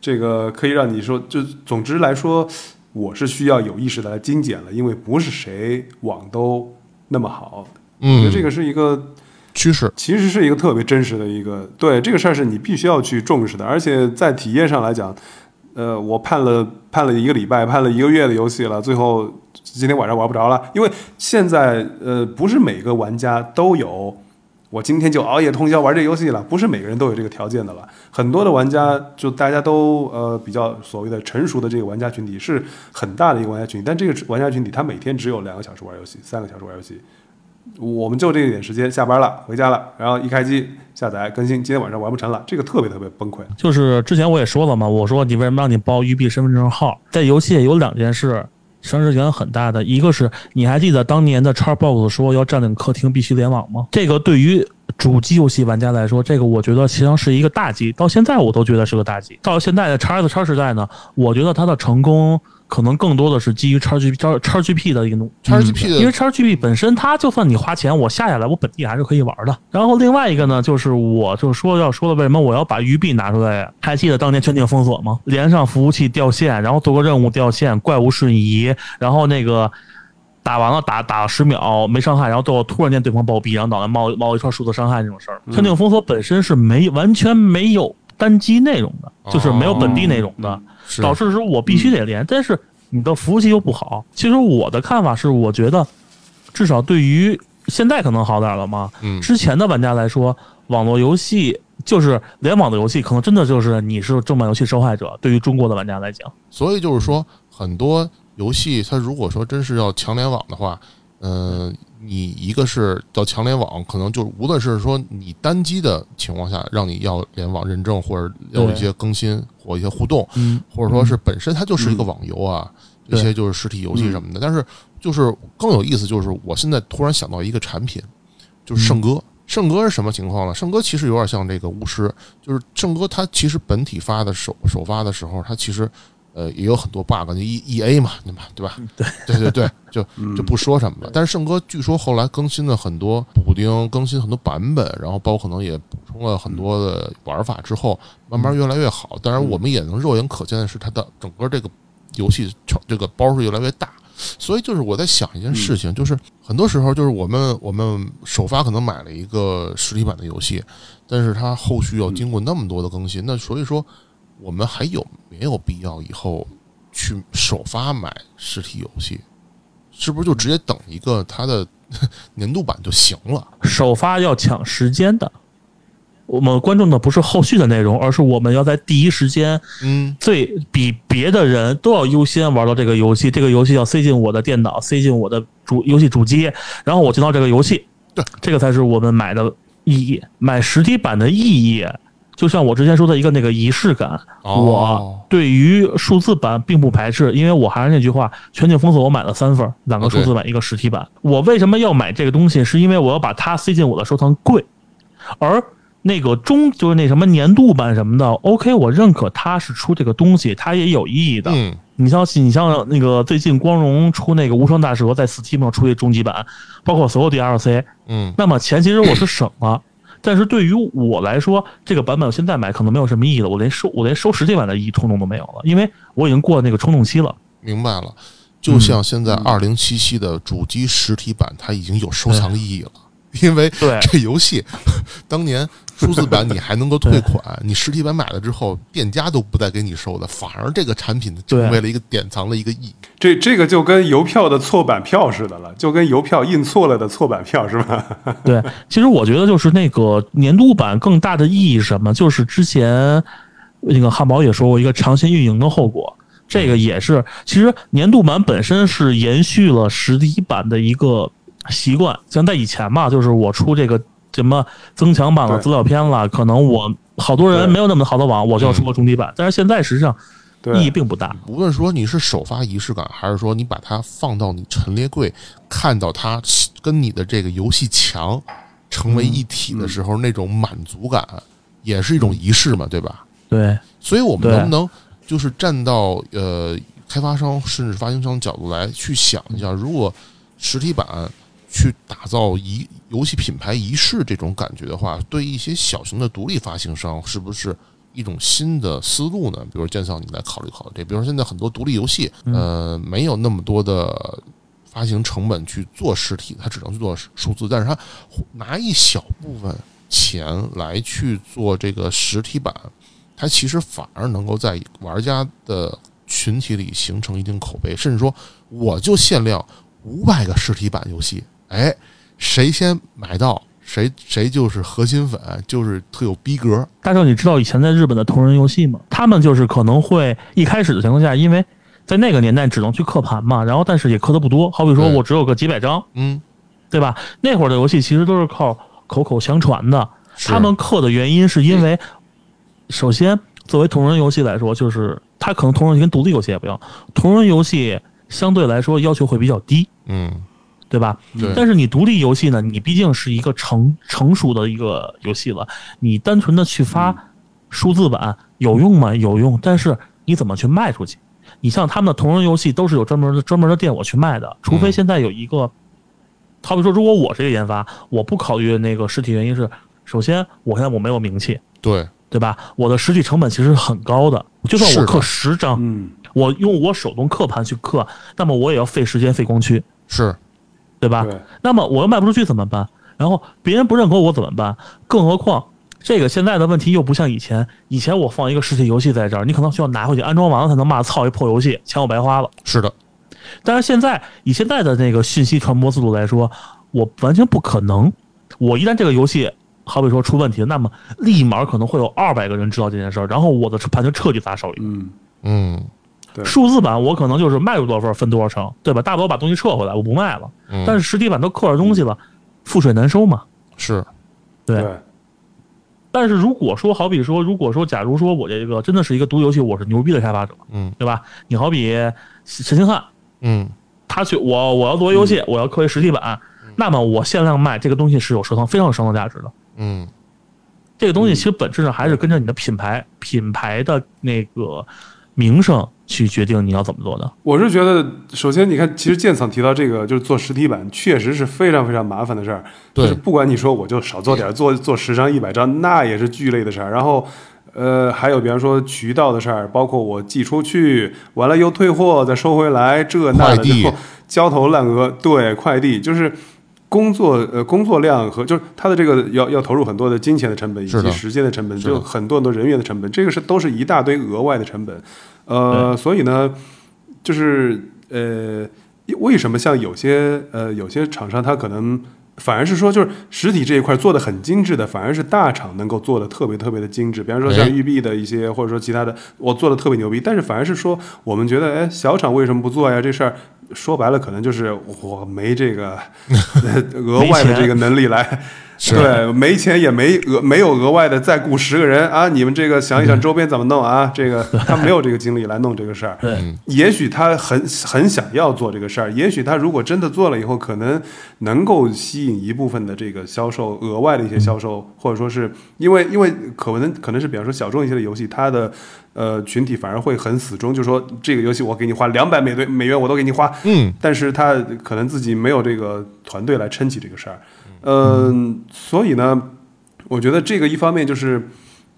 这个可以让你说，就总之来说，我是需要有意识的来精简了，因为不是谁网都那么好。我觉嗯得，这个是一个趋势，其实是一个特别真实的一个，对这个事儿是你必须要去重视的，而且在体验上来讲，呃，我判了判了一个礼拜，判了一个月的游戏了，最后今天晚上玩不着了，因为现在呃不是每个玩家都有。我今天就熬夜通宵玩这游戏了，不是每个人都有这个条件的了。很多的玩家就大家都呃比较所谓的成熟的这个玩家群体是很大的一个玩家群体，但这个玩家群体他每天只有两个小时玩游戏，三个小时玩游戏，我们就这一点时间下班了，回家了，然后一开机下载更新，今天晚上完不成了，这个特别特别崩溃。就是之前我也说了嘛，我说你为什么让你报育碧身份证号？在游戏里有两件事，伤势影响很大的，一个是你还记得当年的 Xbox 说要占领客厅必须联网吗？这个对于主机游戏玩家来说，这个我觉得实际上是一个大忌，到现在我都觉得是个大忌。到现在的 x S 叉时代呢，我觉得它的成功可能更多的是基于 x G 叉叉 GP 的一个努叉 GP 的因为 XGP 本身它就算你花钱，我下下来，我本地还是可以玩的。然后另外一个呢，就是我就说要说的，为什么我要把鱼币拿出来？还记得当年全景封锁吗？连上服务器掉线，然后做个任务掉线，怪物瞬移，然后那个打完了打打了十秒没伤害，然后最后突然间对方暴毙，然后脑袋冒冒一串数字伤害这种事儿。全境封锁本身是没完全没有单机内容的，就是没有本地内容的。是导致说我必须得连，但是你的服务器又不好。其实我的看法是，我觉得至少对于现在可能好点了嘛，嗯之前的玩家来说，网络游戏就是联网的游戏，可能真的就是你是正版游戏受害者。对于中国的玩家来讲，所以就是说，很多游戏它如果说真是要强联网的话，呃，你一个是叫强联网，可能就无论是说你单机的情况下，让你要联网认证，或者有一些更新或一些互动，嗯，或者说是本身它就是一个网游啊，一些就是实体游戏什么的。但是就是更有意思，就是我现在突然想到一个产品，就是圣歌。圣歌是什么情况呢？圣歌其实有点像这个巫师，就是圣歌它其实本体发的首首发的时候，它其实呃也有很多 bug，就 E E A 嘛，对吧？对吧？对对对对，[laughs] 就就不说什么了。但是圣哥据说后来更新了很多补丁，更新很多版本，然后包括可能也补充了很多的玩法之后，慢慢越来越好。当然，我们也能肉眼可见的是，它的整个这个游戏成这个包是越来越大。所以就是我在想一件事情，就是很多时候就是我们我们首发可能买了一个实体版的游戏，但是它后续要经过那么多的更新，那所以说我们还有没有必要以后去首发买实体游戏？是不是就直接等一个它的 [laughs] 年度版就行了？首发要抢时间的。我们关注的不是后续的内容，而是我们要在第一时间嗯，最比别的人都要优先玩到这个游戏，这个游戏要塞进我的电脑，塞进我的主游戏主机，然后我进到这个游戏，对，这个才是我们买的意义。买实体版的意义，就像我之前说的一个那个仪式感，哦我对于数字版并不排斥，因为我还是那句话，全景封锁我买了三份，两个数字版，一个实体版。我为什么要买这个东西？是因为我要把它塞进我的收藏柜，而。那个中就是那什么年度版什么的，OK，我认可它是出这个东西，它也有意义的。嗯，你像你像那个最近光荣出那个无双大蛇在 Steam 上出一终极版，包括所有 DLC，嗯，那么钱其实我是省了，但是对于我来说，这个版本我现在买可能没有什么意义了，我连收我连收实体版的意义冲动都没有了，因为我已经过那个冲动期了。明白了。就像现在二零七七的主机实体版，它已经有收藏意义了，因为对这游戏当年数字版你还能够退款，你实体版买了之后，店家都不再给你收的，反而这个产品成为了一个典藏的一个意义。这这个就跟邮票的错版票似的了，就跟邮票印错了的错版票是吧？[laughs] 对，其实我觉得就是那个年度版更大的意义是什么？就是之前那个汉堡也说过一个长线运营的后果，这个也是，其实年度版本身是延续了实体版的一个习惯，像在以前嘛，就是我出这个什么增强版了、资料片了，可能我好多人没有那么好的网，我就要出个终极版，但是现在实际上意义并不大。无论说你是首发仪式感，还是说你把它放到你陈列柜，看到它跟你的这个游戏墙成为一体的时候，那种满足感，也是一种仪式嘛，对吧？对，所以我们能不能就是站到呃开发商甚至发行商角度来去想一下，如果实体版去打造一游戏品牌仪式这种感觉的话，对一些小型的独立发行商是不是一种新的思路呢？比如建桑，你来考虑考虑这。比如说现在很多独立游戏，呃，没有那么多的发行成本去做实体，它只能去做数字，但是它拿一小部分钱来去做这个实体版，它其实反而能够在玩家的群体里形成一定口碑，甚至说我就限量五百个实体版游戏，哎，谁先买到谁谁就是核心粉，就是特有逼格。大圣，你知道以前在日本的同人游戏吗？他们就是可能会一开始的情况下，因为在那个年代只能去刻盘嘛，然后但是也刻的不多，好比说我只有个几百张，嗯，对吧？那会儿的游戏其实都是靠口口相传的，他们刻的原因是因为，首先作为同人游戏来说，就是它可能同人游戏跟独立游戏也不一样，同人游戏相对来说要求会比较低，嗯，对吧？对，但是你独立游戏呢，你毕竟是一个成成熟的一个游戏了，你单纯的去发数字版有用吗？有用，但是你怎么去卖出去？你像他们的同人游戏都是有专门的专门的店我去卖的，除非嗯现在有一个，好比说，如果我是一个研发，我不考虑那个实体原因是，首先我现在我没有名气，对，对吧？我的实体成本其实是很高的，就算是我刻十张，嗯，我用我手动刻盘去刻，那么我也要费时间费工区，是，对吧？对，那么我又卖不出去怎么办？然后别人不认可我怎么办？更何况这个现在的问题又不像以前，以前我放一个实体游戏在这儿，你可能需要拿回去安装完了才能骂操一破游戏，钱我白花了。是的，但是现在以现在的那个信息传播速度来说，我完全不可能。我一旦这个游戏好比说出问题了，那么立马可能会有二百个人知道这件事儿，然后我的盘就彻底砸手里。嗯，嗯对数字版我可能就是卖出多少份分多少成，对吧？大不了把东西撤回来，我不卖了。嗯，但是实体版都刻着东西了，覆水难收嘛。是，对。对，但是如果说，好比说，如果说，假如说我这个真的是一个独立游戏，我是牛逼的开发者，嗯。对吧？你好比陈星汉，嗯。他去我我要做游戏，我要刻一实体版，那么我限量卖这个东西是有收藏非常有收藏价值的。嗯。这个东西其实本质上还是跟着你的品牌品牌的那个名声去决定你要怎么做的。我是觉得，首先你看，其实建厂提到这个，就是做实体版，确实是非常非常麻烦的事儿。对就是不管你说我就少做点儿，[laughs] 做做十张、一百张，那也是巨累的事儿。然后，呃，还有比方说渠道的事儿，包括我寄出去，完了又退货，再收回来，这那的，然后焦头烂额。对，快递就是。工作呃工作量和就是它的这个要要投入很多的金钱的成本以及时间的成本，就很多很多人员的成本，这个是都是一大堆额外的成本。呃，所以呢，就是呃，为什么像有些呃有些厂商他可能反而是说就是实体这一块做的很精致的，反而是大厂能够做的特别特别的精致。比方说像哎育碧的一些或者说其他的，我做的特别牛逼，但是反而是说我们觉得哎小厂为什么不做呀？这事儿说白了可能就是我没这个呃 [laughs] 额外的这个能力来。[laughs] 对，没钱也没额没有额外的再雇十个人啊！你们这个想一想周边怎么弄啊？这个 [laughs] 他没有这个精力来弄这个事儿。对，也许他很很想要做这个事儿，也许他如果真的做了以后，可能能够吸引一部分的这个销售，额外的一些销售，或者说是因为因为可能可能是比方说小众一些的游戏，它的呃群体反而会很死忠，就说这个游戏我给你花两百美元美元我都给你花，嗯。但是他可能自己没有这个团队来撑起这个事儿，嗯、所以呢，我觉得这个一方面就是，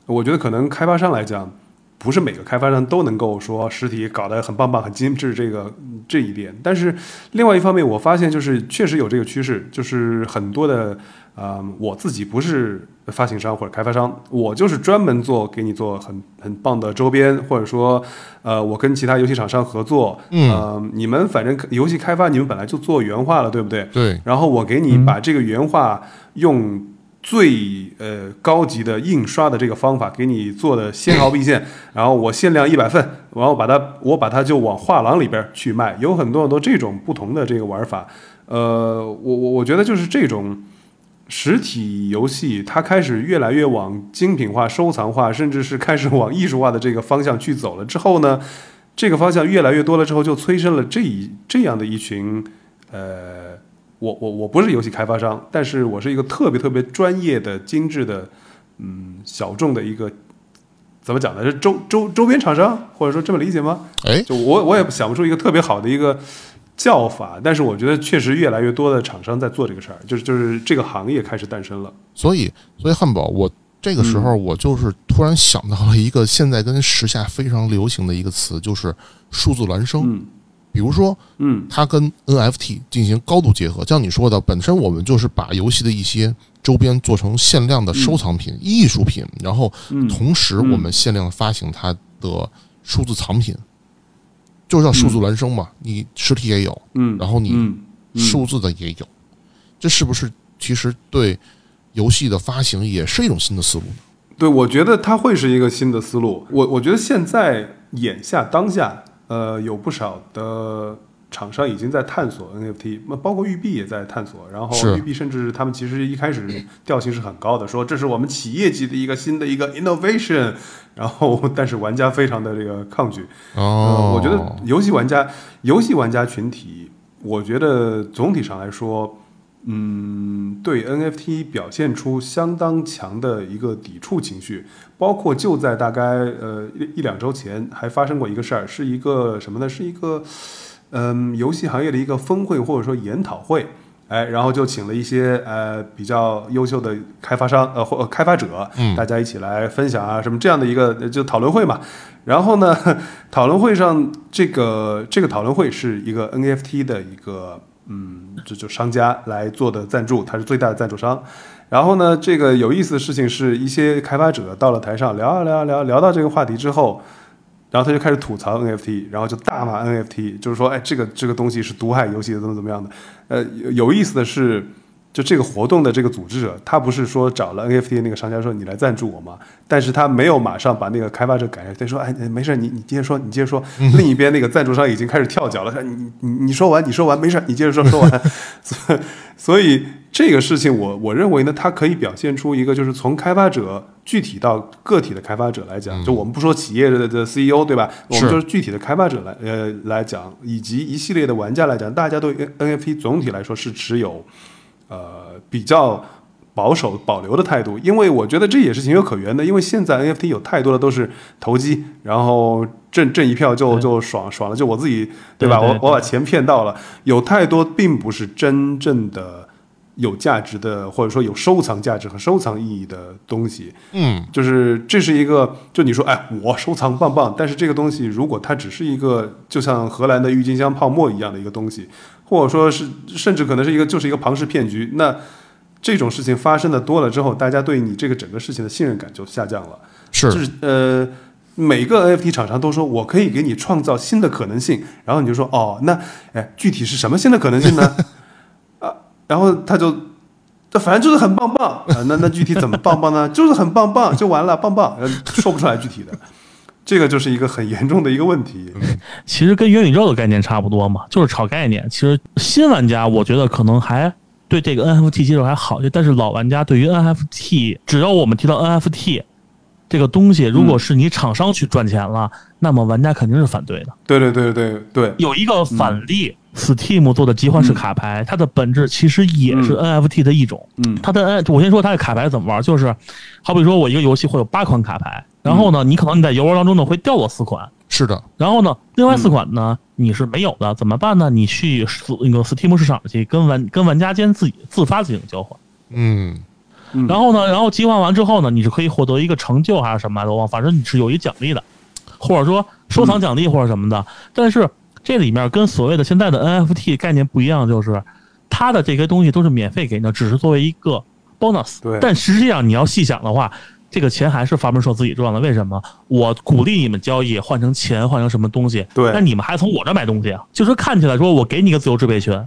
我觉得可能开发商来讲，不是每个开发商都能够说实体搞得很棒棒、很精致这个这一点，但是另外一方面，我发现就是确实有这个趋势，就是很多的啊、我自己不是发行商或者开发商，我就是专门做给你做很很棒的周边，或者说呃，我跟其他游戏厂商合作，嗯呃你们反正游戏开发你们本来就做原画了，对不对？对，然后我给你把这个原画用最呃高级的印刷的这个方法给你做的纤毫毕现，[laughs] 然后我限量一百份，然后把它我把它就往画廊里边去卖，有很多很多这种不同的这个玩法。呃，我我我觉得就是这种实体游戏，它开始越来越往精品化、收藏化，甚至是开始往艺术化的这个方向去走了之后呢，这个方向越来越多了之后，就催生了这一这样的一群呃我我我不是游戏开发商，但是我是一个特别特别专业的、精致的，嗯，小众的一个怎么讲呢？是周周周边厂商，或者说这么理解吗？哎，就我我也想不出一个特别好的一个叫法，但是我觉得确实越来越多的厂商在做这个事儿，就是就是这个行业开始诞生了。所以所以汉堡，我这个时候我就是突然想到了一个现在跟时下非常流行的一个词，就是数字孪生。嗯。比如说，嗯。它跟 NFT 进行高度结合，像你说的，本身我们就是把游戏的一些周边做成限量的收藏品、艺术品，然后嗯。同时我们限量发行它的数字藏品，就叫数字孪生嘛。你实体也有，嗯，然后你数字的也有，这是不是其实对游戏的发行也是一种新的思路呢？对，我觉得它会是一个新的思路。我我觉得现在眼下当下，呃，有不少的厂商已经在探索 NFT，那包括育碧也在探索。然后是育碧甚至他们其实一开始调性是很高的，说这是我们企业级的一个新的一个 innovation。然后，[laughs] 但是玩家非常的这个抗拒。呃，哦，我觉得游戏玩家，游戏玩家群体，我觉得总体上来说，嗯，对 NFT 表现出相当强的一个抵触情绪，包括就在大概呃一一两周前还发生过一个事儿，是一个什么呢？是一个嗯游戏行业的一个峰会或者说研讨会。哎，然后就请了一些呃比较优秀的开发商呃或呃开发者，嗯大家一起来分享啊什么这样的一个呃就讨论会嘛。然后呢，[laughs] 讨论会上这个这个讨论会是一个 NFT 的一个嗯，这就商家来做的赞助，他是最大的赞助商。然后呢，这个有意思的事情是一些开发者到了台上聊啊聊啊聊啊聊到这个话题之后，然后他就开始吐槽 NFT，然后就大骂 NFT，就是说，哎，这个这个东西是毒害游戏的，怎么怎么样的。呃，有有意思的是，就这个活动的这个组织者，他不是说找了 NFT 那个商家说你来赞助我吗？但是他没有马上把那个开发者赶下去，他说，哎，没事，你你接着说，你接着说。另一边那个赞助商已经开始跳脚了，说你你你说完，你说完，没事，你接着说，说完。[laughs] 所以所以这个事情我，我认为呢，它可以表现出一个，就是从开发者具体到个体的开发者来讲，就我们不说企业的的 CEO 对吧？我们就是具体的开发者来呃来讲，以及一系列的玩家来讲，大家对 NFT 总体来说是持有呃比较保守保留的态度，因为我觉得这也是情有可原的，因为现在 NFT 有太多的都是投机，然后挣挣一票就就爽爽了，就我自己对吧？对对我我把钱骗到了，有太多并不是真正的有价值的，或者说有收藏价值和收藏意义的东西。嗯，就是这是一个，就你说，哎，我收藏棒棒，但是这个东西如果它只是一个，就像荷兰的郁金香泡沫一样的一个东西，或者说是甚至可能是一个就是一个庞氏骗局，那这种事情发生的多了之后，大家对你这个整个事情的信任感就下降了。是就是呃，每个 NFT 厂商都说我可以给你创造新的可能性，然后你就说哦，那哎，具体是什么新的可能性呢？[laughs] [laughs] 啊，然后他就。这反正就是很棒棒啊，那那具体怎么棒棒呢？[laughs] 就是很棒棒就完了，棒棒，呃说不出来具体的，这个就是一个很严重的一个问题。其实跟元宇宙的概念差不多嘛，就是炒概念。其实新玩家我觉得可能还对这个 NFT 接受还好一些，但是老玩家对于 NFT，只要我们提到 NFT 这个东西，如果是你厂商去赚钱了，那么玩家肯定是反对的。对对对对对，有一个反例、t e a m 做的集换式卡牌，它的本质其实也是 NFT 的一种。嗯。它的 N，我先说它的卡牌怎么玩，就是好比说我一个游戏会有八款卡牌，然后呢，你可能你在游玩当中呢会掉落四款，是的，然后呢，另外四款呢、你是没有的，怎么办呢？你去那个 Steam 市场去跟玩跟玩家间自己自发进行交换。嗯，嗯。然后呢，然后集换完之后呢，你是可以获得一个成就还是什么的，我忘，反正你是有一奖励的，或者说收藏奖励或者什么的。但是这里面跟所谓的现在的 NFT 概念不一样，就是它的这些东西都是免费给你的，只是作为一个 bonus。对但实际上你要细想的话，这个钱还是发门社自己赚的。为什么？我鼓励你们交易，换成钱，换成什么东西？对那你们还从我这买东西啊？就是看起来说我给你个自由支配权。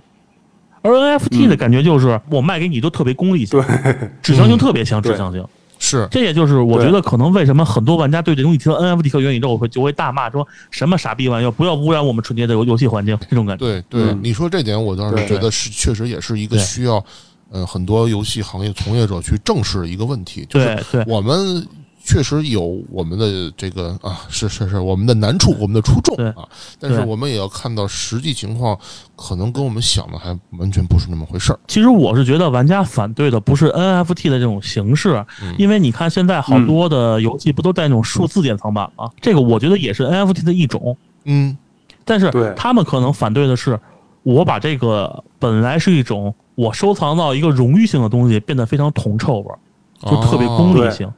而 NFT 的感觉就是我卖给你都特别功利性，对指向性特别强，指向性。是。这也就是我觉得可能为什么很多玩家对这东西提到 NFT 和元宇宙会就会大骂说什么傻逼玩意儿，不要污染我们纯洁的游游戏环境这种感觉。对对，嗯。你说这点，我倒是觉得是确实也是一个需要，呃，很多游戏行业从业者去正视的一个问题，就是我们确实有我们的这个啊，是是是我们的难处，我们的出众对。啊，但是我们也要看到实际情况，可能跟我们想的还完全不是那么回事儿。其实我是觉得玩家反对的不是 NFT 的这种形式，嗯。因为你看现在好多的游戏不都带那种数字典藏版吗？这个我觉得也是 NFT 的一种，嗯，但是他们可能反对的是，我把这个本来是一种我收藏到一个荣誉性的东西，变得非常铜臭味儿，就特别功哦。利性。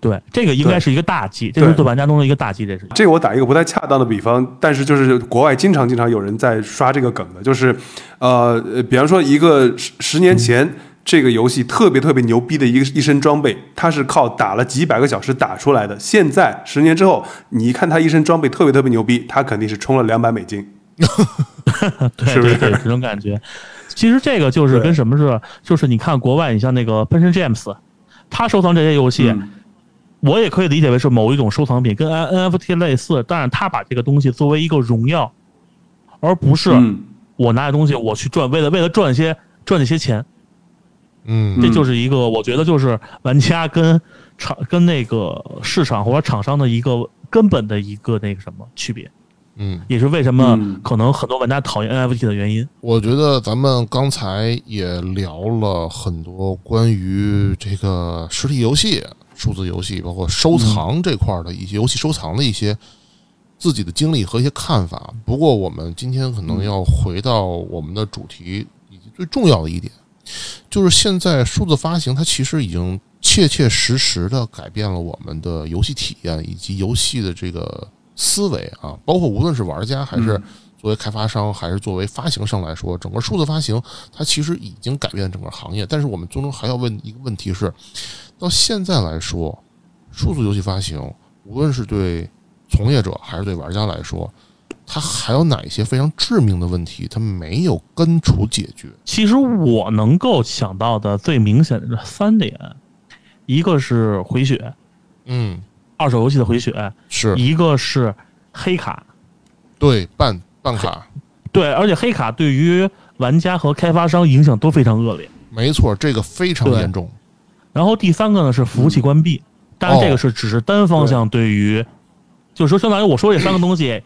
对，这个应该是一个大忌，这是对玩家中的一个大忌。这是这个我打一个不太恰当的比方，但是就是国外经常经常有人在刷这个梗的，就是，呃，呃比方说一个十十年前这个游戏特别特别牛逼的一个一身装备，它是靠打了几百个小时打出来的。现在十年之后，你一看他一身装备特别特别牛逼，他肯定是充了两百美金。[laughs] 对是不是这种感觉。其实这个就是跟什么似的，就是你看国外，你像那个 p e n James，他收藏这些游戏，嗯我也可以理解为是某一种收藏品，跟 N NFT 类似，但是他把这个东西作为一个荣耀，而不是嗯，我拿这东西我去赚，为了为了赚一些赚这些钱，嗯。这就是一个我觉得就是玩家跟厂跟那个市场或者厂商的一个根本的一个那个什么区别，嗯，也是为什么嗯。可能很多玩家讨厌 NFT 的原因。我觉得咱们刚才也聊了很多关于这个实体游戏、数字游戏，包括收藏这块儿的一些游戏收藏的一些自己的经历和一些看法。不过，我们今天可能要回到我们的主题，以及最重要的一点，就是现在数字发行它其实已经切切实实的改变了我们的游戏体验以及游戏的这个思维啊，包括无论是玩家还是作为开发商，还是作为发行商来说，整个数字发行它其实已经改变了整个行业。但是我们最终还要问一个问题是，到现在来说，数字游戏发行无论是对从业者还是对玩家来说，它还有哪一些非常致命的问题，它没有根除解决？其实我能够想到的最明显的三点，一个是回血，嗯，二手游戏的回血，是一个是黑卡。对办办卡，对，而且黑卡对于玩家和开发商影响都非常恶劣。没错，这个非常严重。然后第三个呢是服务器关闭，当然这个是只是单方向对于，就是说相当于我说这三个东西，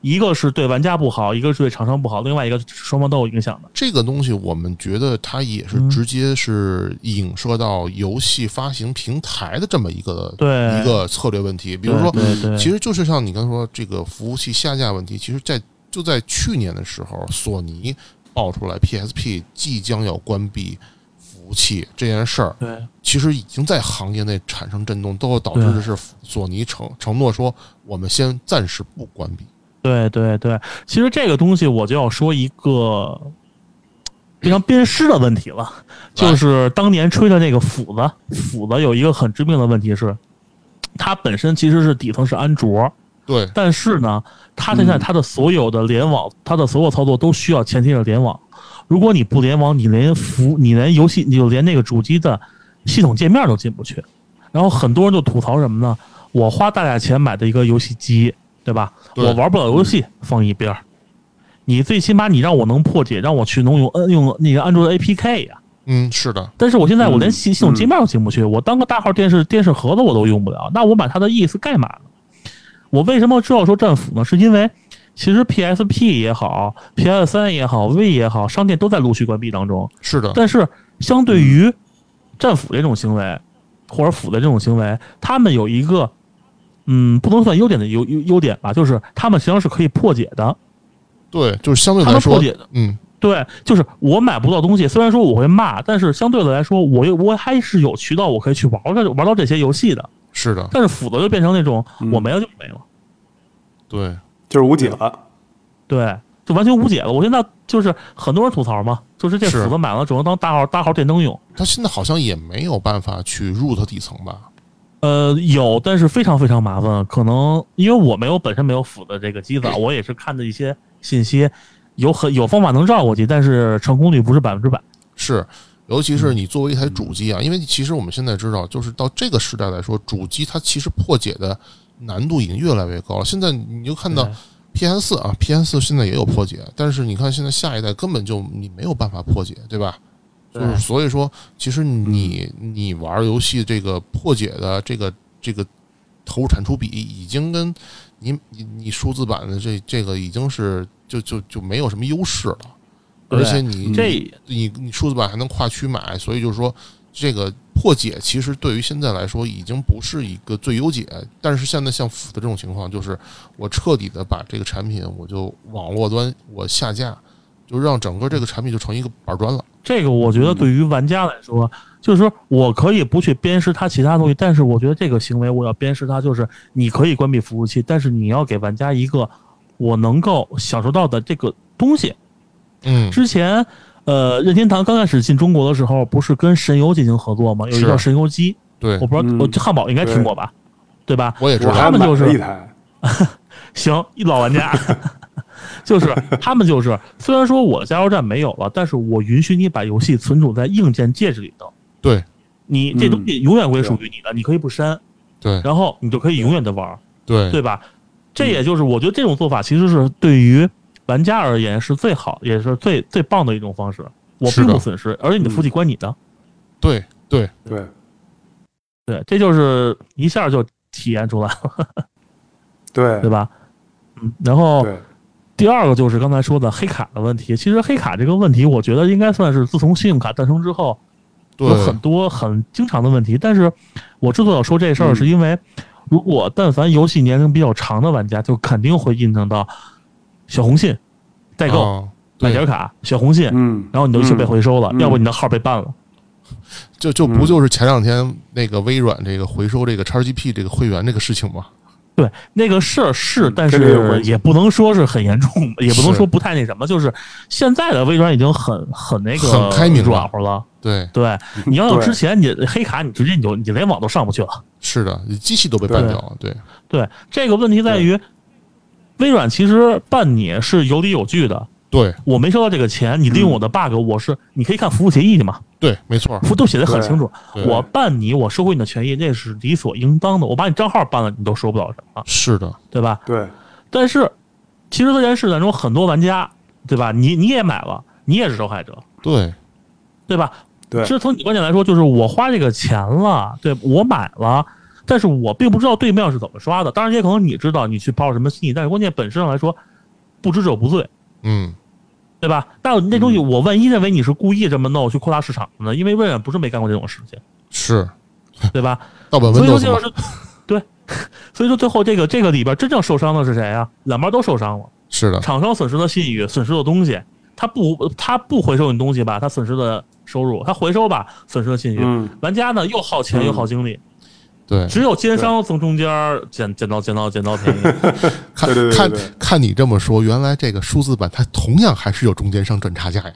一个是对玩家不好，一个是对厂商不好，另外一个双方都有影响的。这个东西，我们觉得它也是直接是影射到游戏发行平台的这么一个对。一个策略问题。比如说，其实就是像你刚才说这个服务器下架问题，其实在就在去年的时候，索尼爆出来 PSP 即将要关闭服务器这件事儿，对。其实已经在行业内产生震动，都导致的是索尼承承诺说我们先暂时不关闭。对对对，其实这个东西我就要说一个非常鞭尸的问题了，就是当年吹的那个斧子，斧子有一个很致命的问题是，它本身其实是底层是安卓，对，但是呢，它现在它的所有的联网，它的所有操作都需要前提是联网。如果你不联网，你连服你连游戏你就连那个主机的系统界面都进不去。然后很多人就吐槽什么呢？我花大价钱买的一个游戏机，对吧？对我玩不了游戏，放一边儿。你最起码你让我能破解，让我去能用呃用那个安卓的 APK 呀、嗯，是的，但是我现在我连嗯系系统界面都进不去，我当个大号电视电视盒子我都用不了，那我买它的意思干嘛呢？我为什么知道说战斧呢？是因为其实 PSP 也好，PS 三也好，V 也好，商店都在陆续关闭当中。是的，但是相对于战斧这种行为，或者斧的这种行为，他们有一个嗯，不能算优点的优优优点吧，就是他们实际上是可以破解的。对，就是相对来说们破解的，嗯，对，就是我买不到东西，虽然说我会骂，但是相对的来说，我又我还是有渠道我可以去玩这玩到这些游戏的。是的，但是斧子就变成那种嗯。我没了就没了，对，就是无解了。对，就完全无解了。我现在就是很多人吐槽嘛，就是这斧子买了只能当大号大号电灯用。它现在好像也没有办法去 root 底层吧？呃，有，但是非常非常麻烦。可能因为我没有本身没有斧子这个机子，啊，[clears throat] 我也是看的一些信息，有很有方法能绕过去，但是成功率不是百分之百。是，尤其是你作为一台嗯主机啊，因为其实我们现在知道，就是到这个时代来说，主机它其实破解的难度已经越来越高了。现在你就看到 PS 四啊，PS 四现在也有破解，但是你看现在下一代根本就你没有办法破解，对吧？就是所以说，其实你你玩游戏这个破解的这个这个投入产出比已经跟你你你数字版的这这个已经是就就就没有什么优势了，而且你这你你数字版还能跨区买，所以就是说这个破解其实对于现在来说已经不是一个最优解。但是现在像斧的这种情况，就是我彻底的把这个产品我就网络端我下架，就让整个这个产品就成一个板砖了。这个我觉得对于玩家来说，就是说我可以不去鞭尸它其他东西，但是我觉得这个行为我要鞭尸它，就是你可以关闭服务器，但是你要给玩家一个我能够享受到的这个东西。嗯，之前，呃，任天堂刚开始进中国的时候，不是跟神游进行合作吗？有一个叫神游机，对我，不知道，嗯我汉堡应该听过吧？对吧？我也知道。他们就是一台，[laughs] 行，一老玩家，[laughs] 就是他们就是，虽然说我加油站没有了，但是我允许你把游戏存储在硬件介质里头，对你这东西永远归属于你的，你可以不删，对然后你就可以永远的玩，对对吧？这也就是我觉得这种做法其实是对于玩家而言是最好，也是最最棒的一种方式。我并不损失，而且你的服务器关你的，对对，对，对，这就是一下就体验出来了，[laughs] 对对吧？嗯，然后，第二个就是刚才说的黑卡的问题。其实黑卡这个问题，我觉得应该算是自从信用卡诞生之后，有很多很经常的问题。但是我之所以要说这事儿，嗯是因为如果但凡游戏年龄比较长的玩家，就肯定会印证到小红信代购、买点卡、小红信，嗯，然后你的游戏被回收了，嗯要不你的号被办了。就就不嗯就是前两天那个微软这个回收这个 XGP 这个会员这个事情吗？对，那个事儿是，嗯但是也不能说是很严重，[laughs] 也不能说不太那什么，就是现在的微软已经很很那个很开明了软和了。对，对，你要有之前你黑卡，你直接你就你连网都上不去了。是的，机器都被办掉了。对，对，这个问题在于，微软其实办你是有理有据的。对，我没收到这个钱，你利用我的 bug，我是你可以看服务协议去嘛，对，没错。服都写的很清楚。我办你，我收回你的权益，那是理所应当的。我把你账号办了，你都收不到什么，是的，对吧？对，但是，其实这件事当中，很多玩家，对吧？你你也买了，你也是受害者，对，对吧？对其实从你观点来说，就是我花这个钱了，对我买了，但是我并不知道对面是怎么刷的。当然，也可能你知道，你去抛什么心意，但是关键本质上来说，不知者不罪，嗯，对吧？但那东西，我万一认为你是故意这么弄去扩大市场的呢？因为微软不是没干过这种事情，是对吧？[laughs] 盗版所以说 Windows 嘛就是，对，[laughs] 所以说最后这个这个里边真正受伤的是谁啊？两边都受伤了。是的，厂商损失了信誉，损失了东西，他不他不回收你东西吧，他损失了收入；他回收吧，损失了信誉。嗯，玩家呢又耗钱嗯又耗精力，对，只有奸商从中间儿捡捡到捡到捡到便宜。[laughs] 看对对对看对看你这么说，原来这个数字版它同样还是有中间商赚差价呀。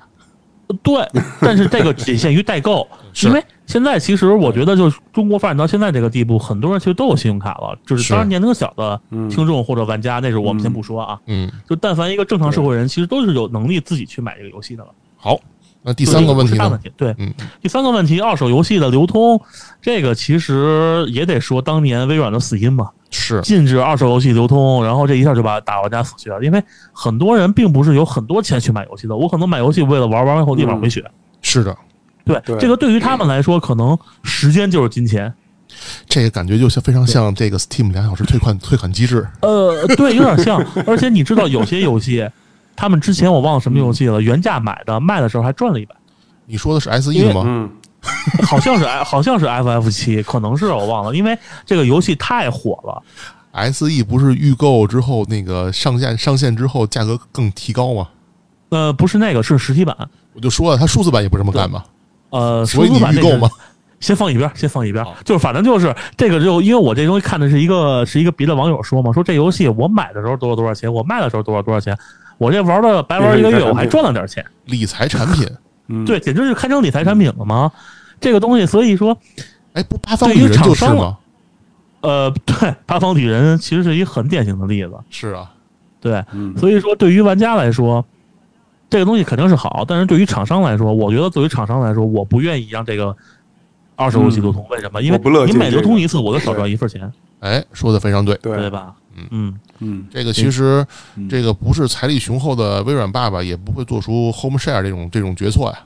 对，但是这个仅限于代购，[laughs] 因为现在其实我觉得，就是中国发展到现在这个地步，很多人其实都有信用卡了。就是是当然年龄小的嗯听众或者玩家，那是我们先嗯不说啊。嗯，就但凡一个正常社会人，其实都是有能力自己去买这个游戏的了。好，那第三个问题大问？题，对，嗯，第三个问题，二手游戏的流通，这个其实也得说当年微软的死因嘛，是禁止二手游戏流通，然后这一下就把大玩家死去了。因为很多人并不是有很多钱去买游戏的，我可能买游戏为了玩，玩完以后立马回血。是的，对，对这个对于他们来说，可能时间就是金钱。这个感觉就像非常像这个 Steam 两小时退款退款机制。呃，对，有点像。而且你知道，有些游戏，他们之前我忘了什么游戏了，原价买的，卖的时候还赚了一百，你说的是 SE 吗？嗯，[laughs] 好像是好像是 FF 七，可能是我忘了，因为这个游戏太火了。SE 不是预购之后那个上线上线之后价格更提高吗？呃，不是那个，是实体版。我就说了，它数字版也不这么干吧，呃，所以你数字版那个预购吗？先放一边，先放一边。就是反正就是这个就因为我这东西看的是一个是一个别的网友说嘛，说这游戏我买的时候多少多少钱，我卖的时候多少多少钱，我这玩了白玩一个月，我还赚了点钱。理财产品，[laughs] 嗯，对，简直是堪称理财产品了吗？这个东西，所以说，哎，不八方对于旅人就是厂商吗？呃，对，八方旅人其实是一个很典型的例子。是啊，对，嗯，所以说对于玩家来说，这个东西肯定是好，但是对于厂商来说，我觉得作为厂商来说，我不愿意让这个二手游戏流通。为什么？因为你每流通一次，我就少赚一份钱，哎，说的非常。对，对吧？嗯，嗯，这个其实嗯这个不是财力雄厚的微软爸爸也不会做出 Home Share 这种这种决策呀。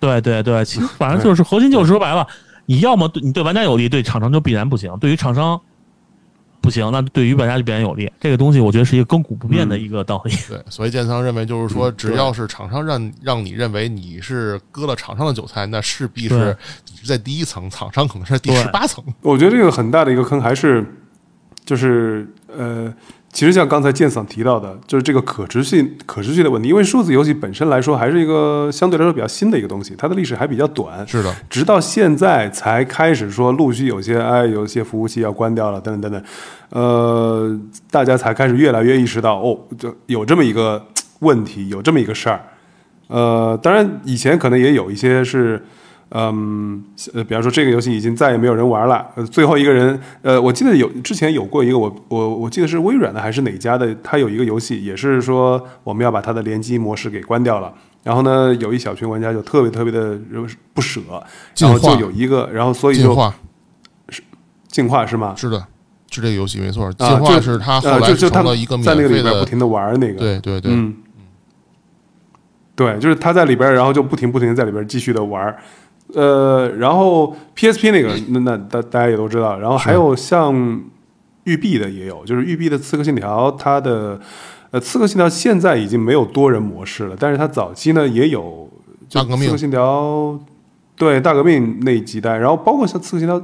对对对，其实 [laughs] 反正就是核心就是说白了，你要么对你对玩家有利，对厂商就必然不行；对于厂商不行，那对于玩家就必然有利。这个东西我觉得是一个亘古不变的一个道理。对，所以建仓认为就是说，嗯只要是厂商让让你认为你是割了厂商的韭菜，那势必是你是在第一层，厂商可能是在第对十八层。我觉得这个很大的一个坑还是，就是呃，其实像刚才剑嗓提到的，就是这个可持续可持续的问题。因为数字游戏本身来说，还是一个相对来说比较新的一个东西，它的历史还比较短。是的，直到现在才开始说，陆续有些哎，有些服务器要关掉了，等等等等，呃，大家才开始越来越意识到，哦，就有这么一个问题，有这么一个事儿。呃，当然以前可能也有一些是，嗯，呃，比方说这个游戏已经再也没有人玩了，呃，最后一个人，呃，我记得有之前有过一个我我我记得是微软的还是哪家的，它有一个游戏也是说我们要把它的联机模式给关掉了。然后呢，有一小群玩家就特别特别的不舍，然后就有一个，然后所以就进化进化是吗？是的，是这个游戏没错。进啊，化是它后呃来成就就他们了一个免在那个里，边不停的玩那个，对对对，嗯，对，就是他在里边，然后就不停不停的在里边继续的玩儿，呃，然后 PSP 那个，那那大大家也都知道，然后还有像育碧的也有，就是育碧的《刺客信条》，它的呃《刺客信条》现在已经没有多人模式了，但是它早期呢也有，就大革命刺客信条》对大革命那几代，然后包括像《刺客信条》，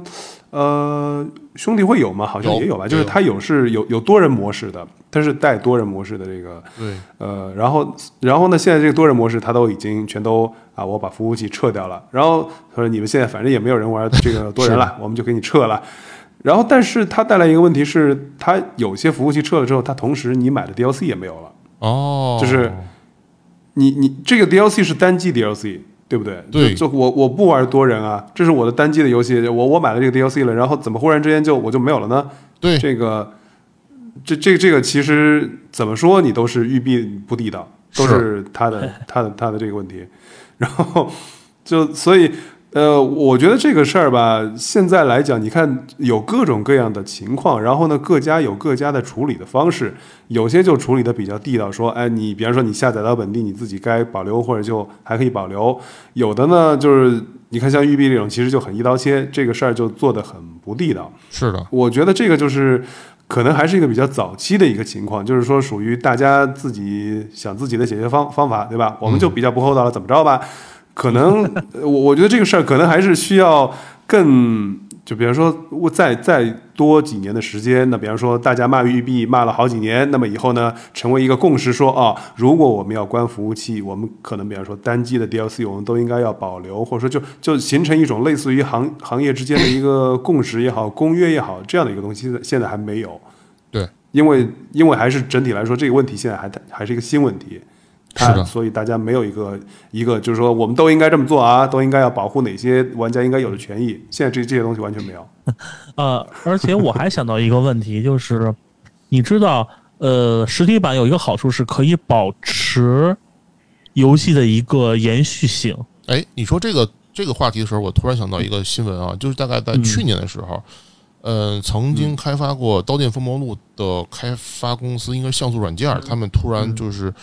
呃，兄弟会有吗？好像也有吧，就是有它有是有有多人模式的，它是带多人模式的这个。对呃，然后，然后呢？现在这个多人模式，它都已经全都啊，我把服务器撤掉了。然后他说：“你们现在反正也没有人玩这个多人了，我们就给你撤了。”然后，但是它带来一个问题是，它有些服务器撤了之后，它同时你买的 DLC 也没有了。哦，就是你你这个 DLC 是单机 DLC，对不对？对就就我我不玩多人啊，这是我的单机的游戏，我我买了这个 DLC 了，然后怎么忽然之间就我就没有了呢？对这个，这这这个其实怎么说你都是玉璧不地道，都是他的他的他的这个问题，然后就所以呃，我觉得这个事儿吧，现在来讲，你看有各种各样的情况，然后呢，各家有各家的处理的方式，有些就处理的比较地道，说，哎，你比方说你下载到本地，你自己该保留或者就还可以保留；有的呢，就是你看像玉璧这种，其实就很一刀切，这个事儿就做的很不地道。是的，我觉得这个就是可能还是一个比较早期的一个情况，就是说属于大家自己想自己的解决方方法，对吧？我们就比较不厚道了，怎么着吧？可能 [laughs] 呃我我觉得这个事儿可能还是需要更。就比方说，我再再多几年的时间，那比方说大家骂育碧骂了好几年，那么以后呢，成为一个共识说，啊，如果我们要关服务器，我们可能比方说单机的 DLC 我们都应该要保留，或者说就就形成一种类似于行行业之间的一个共识也好，公约也好，这样的一个东西，现在现在还没有。对，因为因为还是整体来说，这个问题现在还还是一个新问题。它是的所以大家没有一个一个就是说我们都应该这么做啊，都应该要保护哪些玩家应该有的权益。现在这这些东西完全没有。[laughs] 呃，而且我还想到一个问题，就是你知道，呃，实体版有一个好处是可以保持游戏的一个延续性。哎，你说这个这个话题的时候，我突然想到一个新闻啊，就是大概在去年的时候，呃，曾经开发过《刀剑风魔录》的开发公司应该是像素软件，他们突然就是，嗯、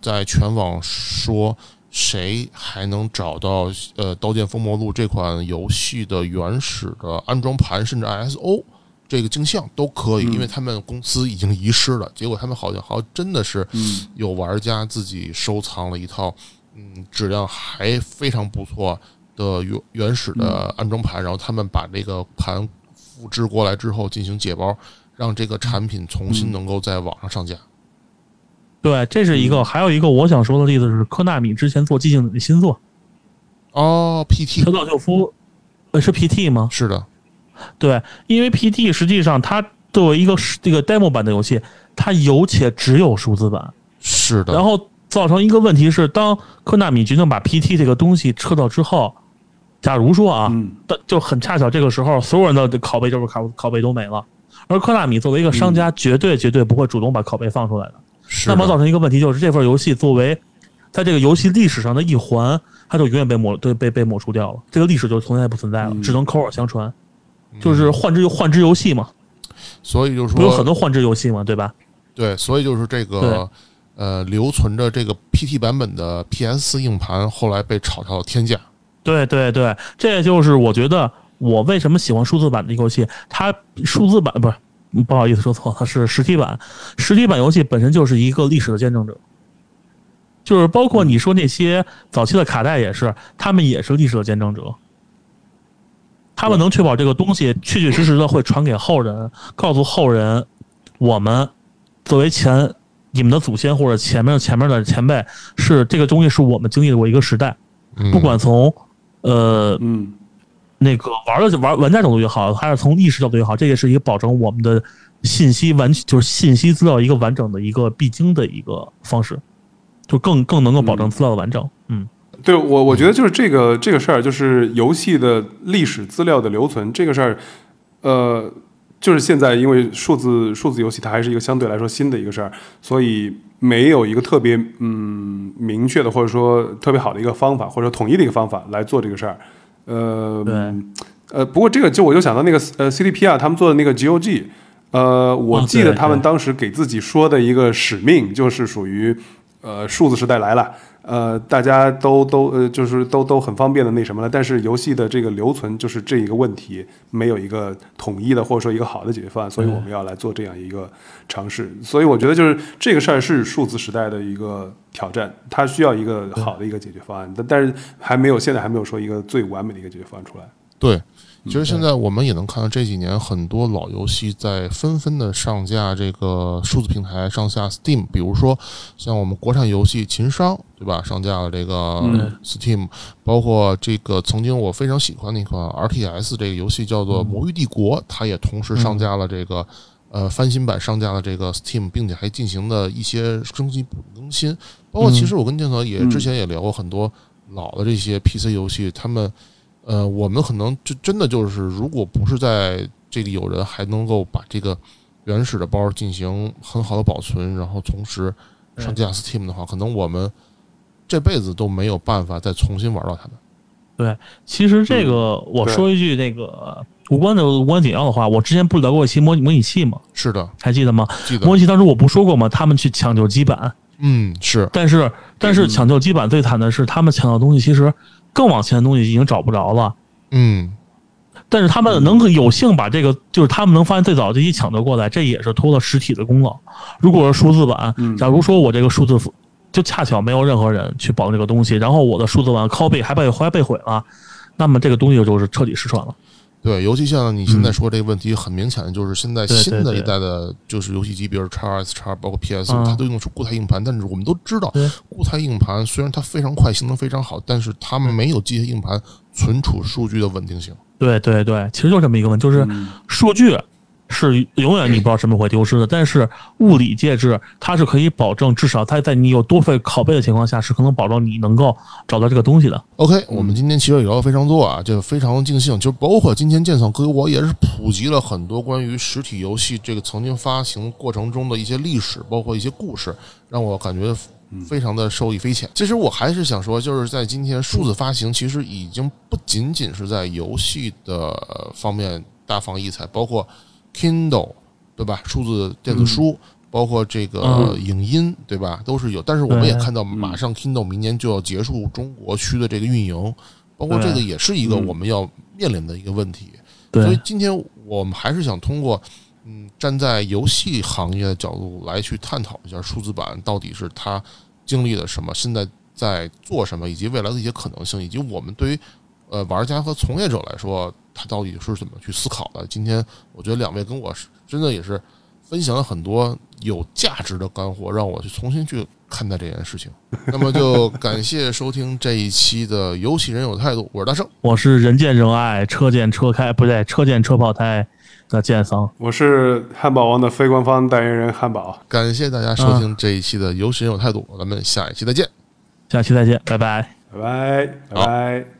在全网说谁还能找到呃《刀剑封魔录》这款游戏的原始的安装盘，甚至 ISO。这个镜像都可以，因为他们公司已经遗失了。结果他们好像好像真的是有玩家自己收藏了一套，嗯，质量还非常不错的原原始的安装盘，然后他们把这个盘复制过来之后进行解包，让这个产品重新能够在网上上架。对，这是一个，还有一个我想说的例子是科纳米之前做寂静岭的新作。哦《，PT 车道救夫》，呃，是 PT 吗？是的，对，因为 PT 实际上它作为一个这个 demo 版的游戏，它有且只有数字版，是的，然后造成一个问题是，当科纳米决定把 PT 这个东西撤掉之后，假如说啊，嗯。但就很恰巧这个时候，所有人的拷贝就是拷拷贝都没了，而科纳米作为一个商家，绝对绝对不会主动把拷贝放出来的。是那么造，成一个问题就是，这份游戏作为在这个游戏历史上的一环，它就永远被抹对被被抹除掉了，这个历史就从来不存在了，只能口耳相传，就是换之换之游戏嘛，所以就是不有很，多换之游戏嘛，对吧？对，所以就是这个呃，留存着这个 PT 版本的 PS 硬盘，后来被炒到了天价。对对对，这就是我觉得我为什么喜欢数字版的游戏。它数字版不是，不好意思说错了，是实体版。实体版游戏本身就是一个历史的见证者，就是包括你说那些早期的卡带也是，他们也是历史的见证者。他们能确保这个东西确确实实的会传给后人，告诉后人，我们作为前你们的祖先或者前面前面的前辈，是这个东西是我们经历过一个时代，嗯不管从呃嗯，那个玩的玩玩家角度也好，还是从历史角度也好，这也是一个保证我们的信息完就是信息资料一个完整的一个必经的一个方式，就更更能够保证资料的完整。嗯，对我我觉得就是这个这个事儿，就是游戏的历史资料的留存这个事儿，呃，就是现在因为数字数字游戏它还是一个相对来说新的一个事儿，所以没有一个特别嗯明确的或者说特别好的一个方法或者说统一的一个方法来做这个事儿。呃，对呃，不过这个就我就想到那个呃 CDP 啊，他们做的那个 GOG，呃，我哦记得他们当时给自己说的一个使命就是属于呃数字时代来了。呃，大家都都呃，就是都都很方便的那什么了，但是游戏的这个留存就是这一个问题，没有一个统一的或者说一个好的解决方案，所以我们要来做这样一个尝试。所以我觉得就是这个事儿是数字时代的一个挑战，它需要一个好的一个解决方案，但但是还没有现在还没有说一个最完美的一个解决方案出来。对，其实现在我们也能看到这几年很多老游戏在纷纷的上架这个数字平台，上下 Steam，比如说像我们国产游戏《秦商》，对吧？上架了这个嗯。Steam，包括这个曾经我非常喜欢的一款 RTS 这个游戏叫做《魔域帝国》，它也同时上架了这个。呃，翻新版上架了这个 Steam，并且还进行了一些升级补更新。包括其实我跟建泽也嗯。之前也聊过很多老的这些 PC 游戏，他们呃，我们可能就真的就是，如果不是在这里有人还能够把这个原始的包进行很好的保存，然后同时上架 Steam 的话，可能我们这辈子都没有办法再重新玩到它们。对其实这个我说一句那个无关的无关紧要的话，我之前不是聊过一期模拟模拟器吗？是的，还记得吗？记得模，拟器当时我不说过吗？他们去抢救基板，嗯，是但是但是抢救基板最惨的是，他们抢到东西其实更往前的东西已经找不着了。嗯，但是他们能够有幸把这个，就是他们能发现最早这些抢救过来，这也是托了实体的功劳。如果是数字版，嗯假如说我这个数字就恰巧没有任何人去保这个东西，然后我的数字版 copy 还被还被毁了，那么这个东西就是彻底失传了。对，尤其像你现在说这个问题，很明显的就是现在新的一代的，就是游戏机，比如叉 S、叉包括 PS，嗯。它都用的是固态硬盘，但是我们都知道，固态硬盘虽然它非常快，性能非常好，但是它没有机械硬盘存储数据的稳定性。对对对，其实就这么一个问题，就是数据是永远你不知道什么会丢失的，但是物理介质它是可以保证，至少它在你有多费拷贝的情况下，是可能保证你能够找到这个东西的。OK，我们今天其实也聊得非常多啊，这个非常尽兴，就包括今天剑嫂给我也是普及了很多关于实体游戏这个曾经发行过程中的一些历史，包括一些故事，让我感觉非常的受益匪浅。其实我还是想说，就是在今天数字发行，其实已经不仅仅是在游戏的方面大放异彩，包括 Kindle 对吧？数字电子书。包括这个嗯影音，对吧？都是有，但是我们也看到，马上 Kindle 明年就要结束中国区的这个运营，包括这个也是一个嗯我们要面临的一个问题。所以，今天我们还是想通过，嗯，站在游戏行业的角度来去探讨一下数字版到底是它经历了什么，现在在做什么，以及未来的一些可能性，以及我们对于呃玩家和从业者来说，他到底是怎么去思考的。今天我觉得两位跟我是真的也是分享了很多有价值的干货，让我去重新去看待这件事情。[laughs] 那么就感谢收听这一期的游戏人有态度，我是大圣。我是人见人爱，车见车开，不对，车见车爆胎的剑桑。我是汉堡王的非官方代言人汉堡。感谢大家收听这一期的游戏人有态度，咱们下一期再见。下期再见，拜拜。拜拜，拜拜。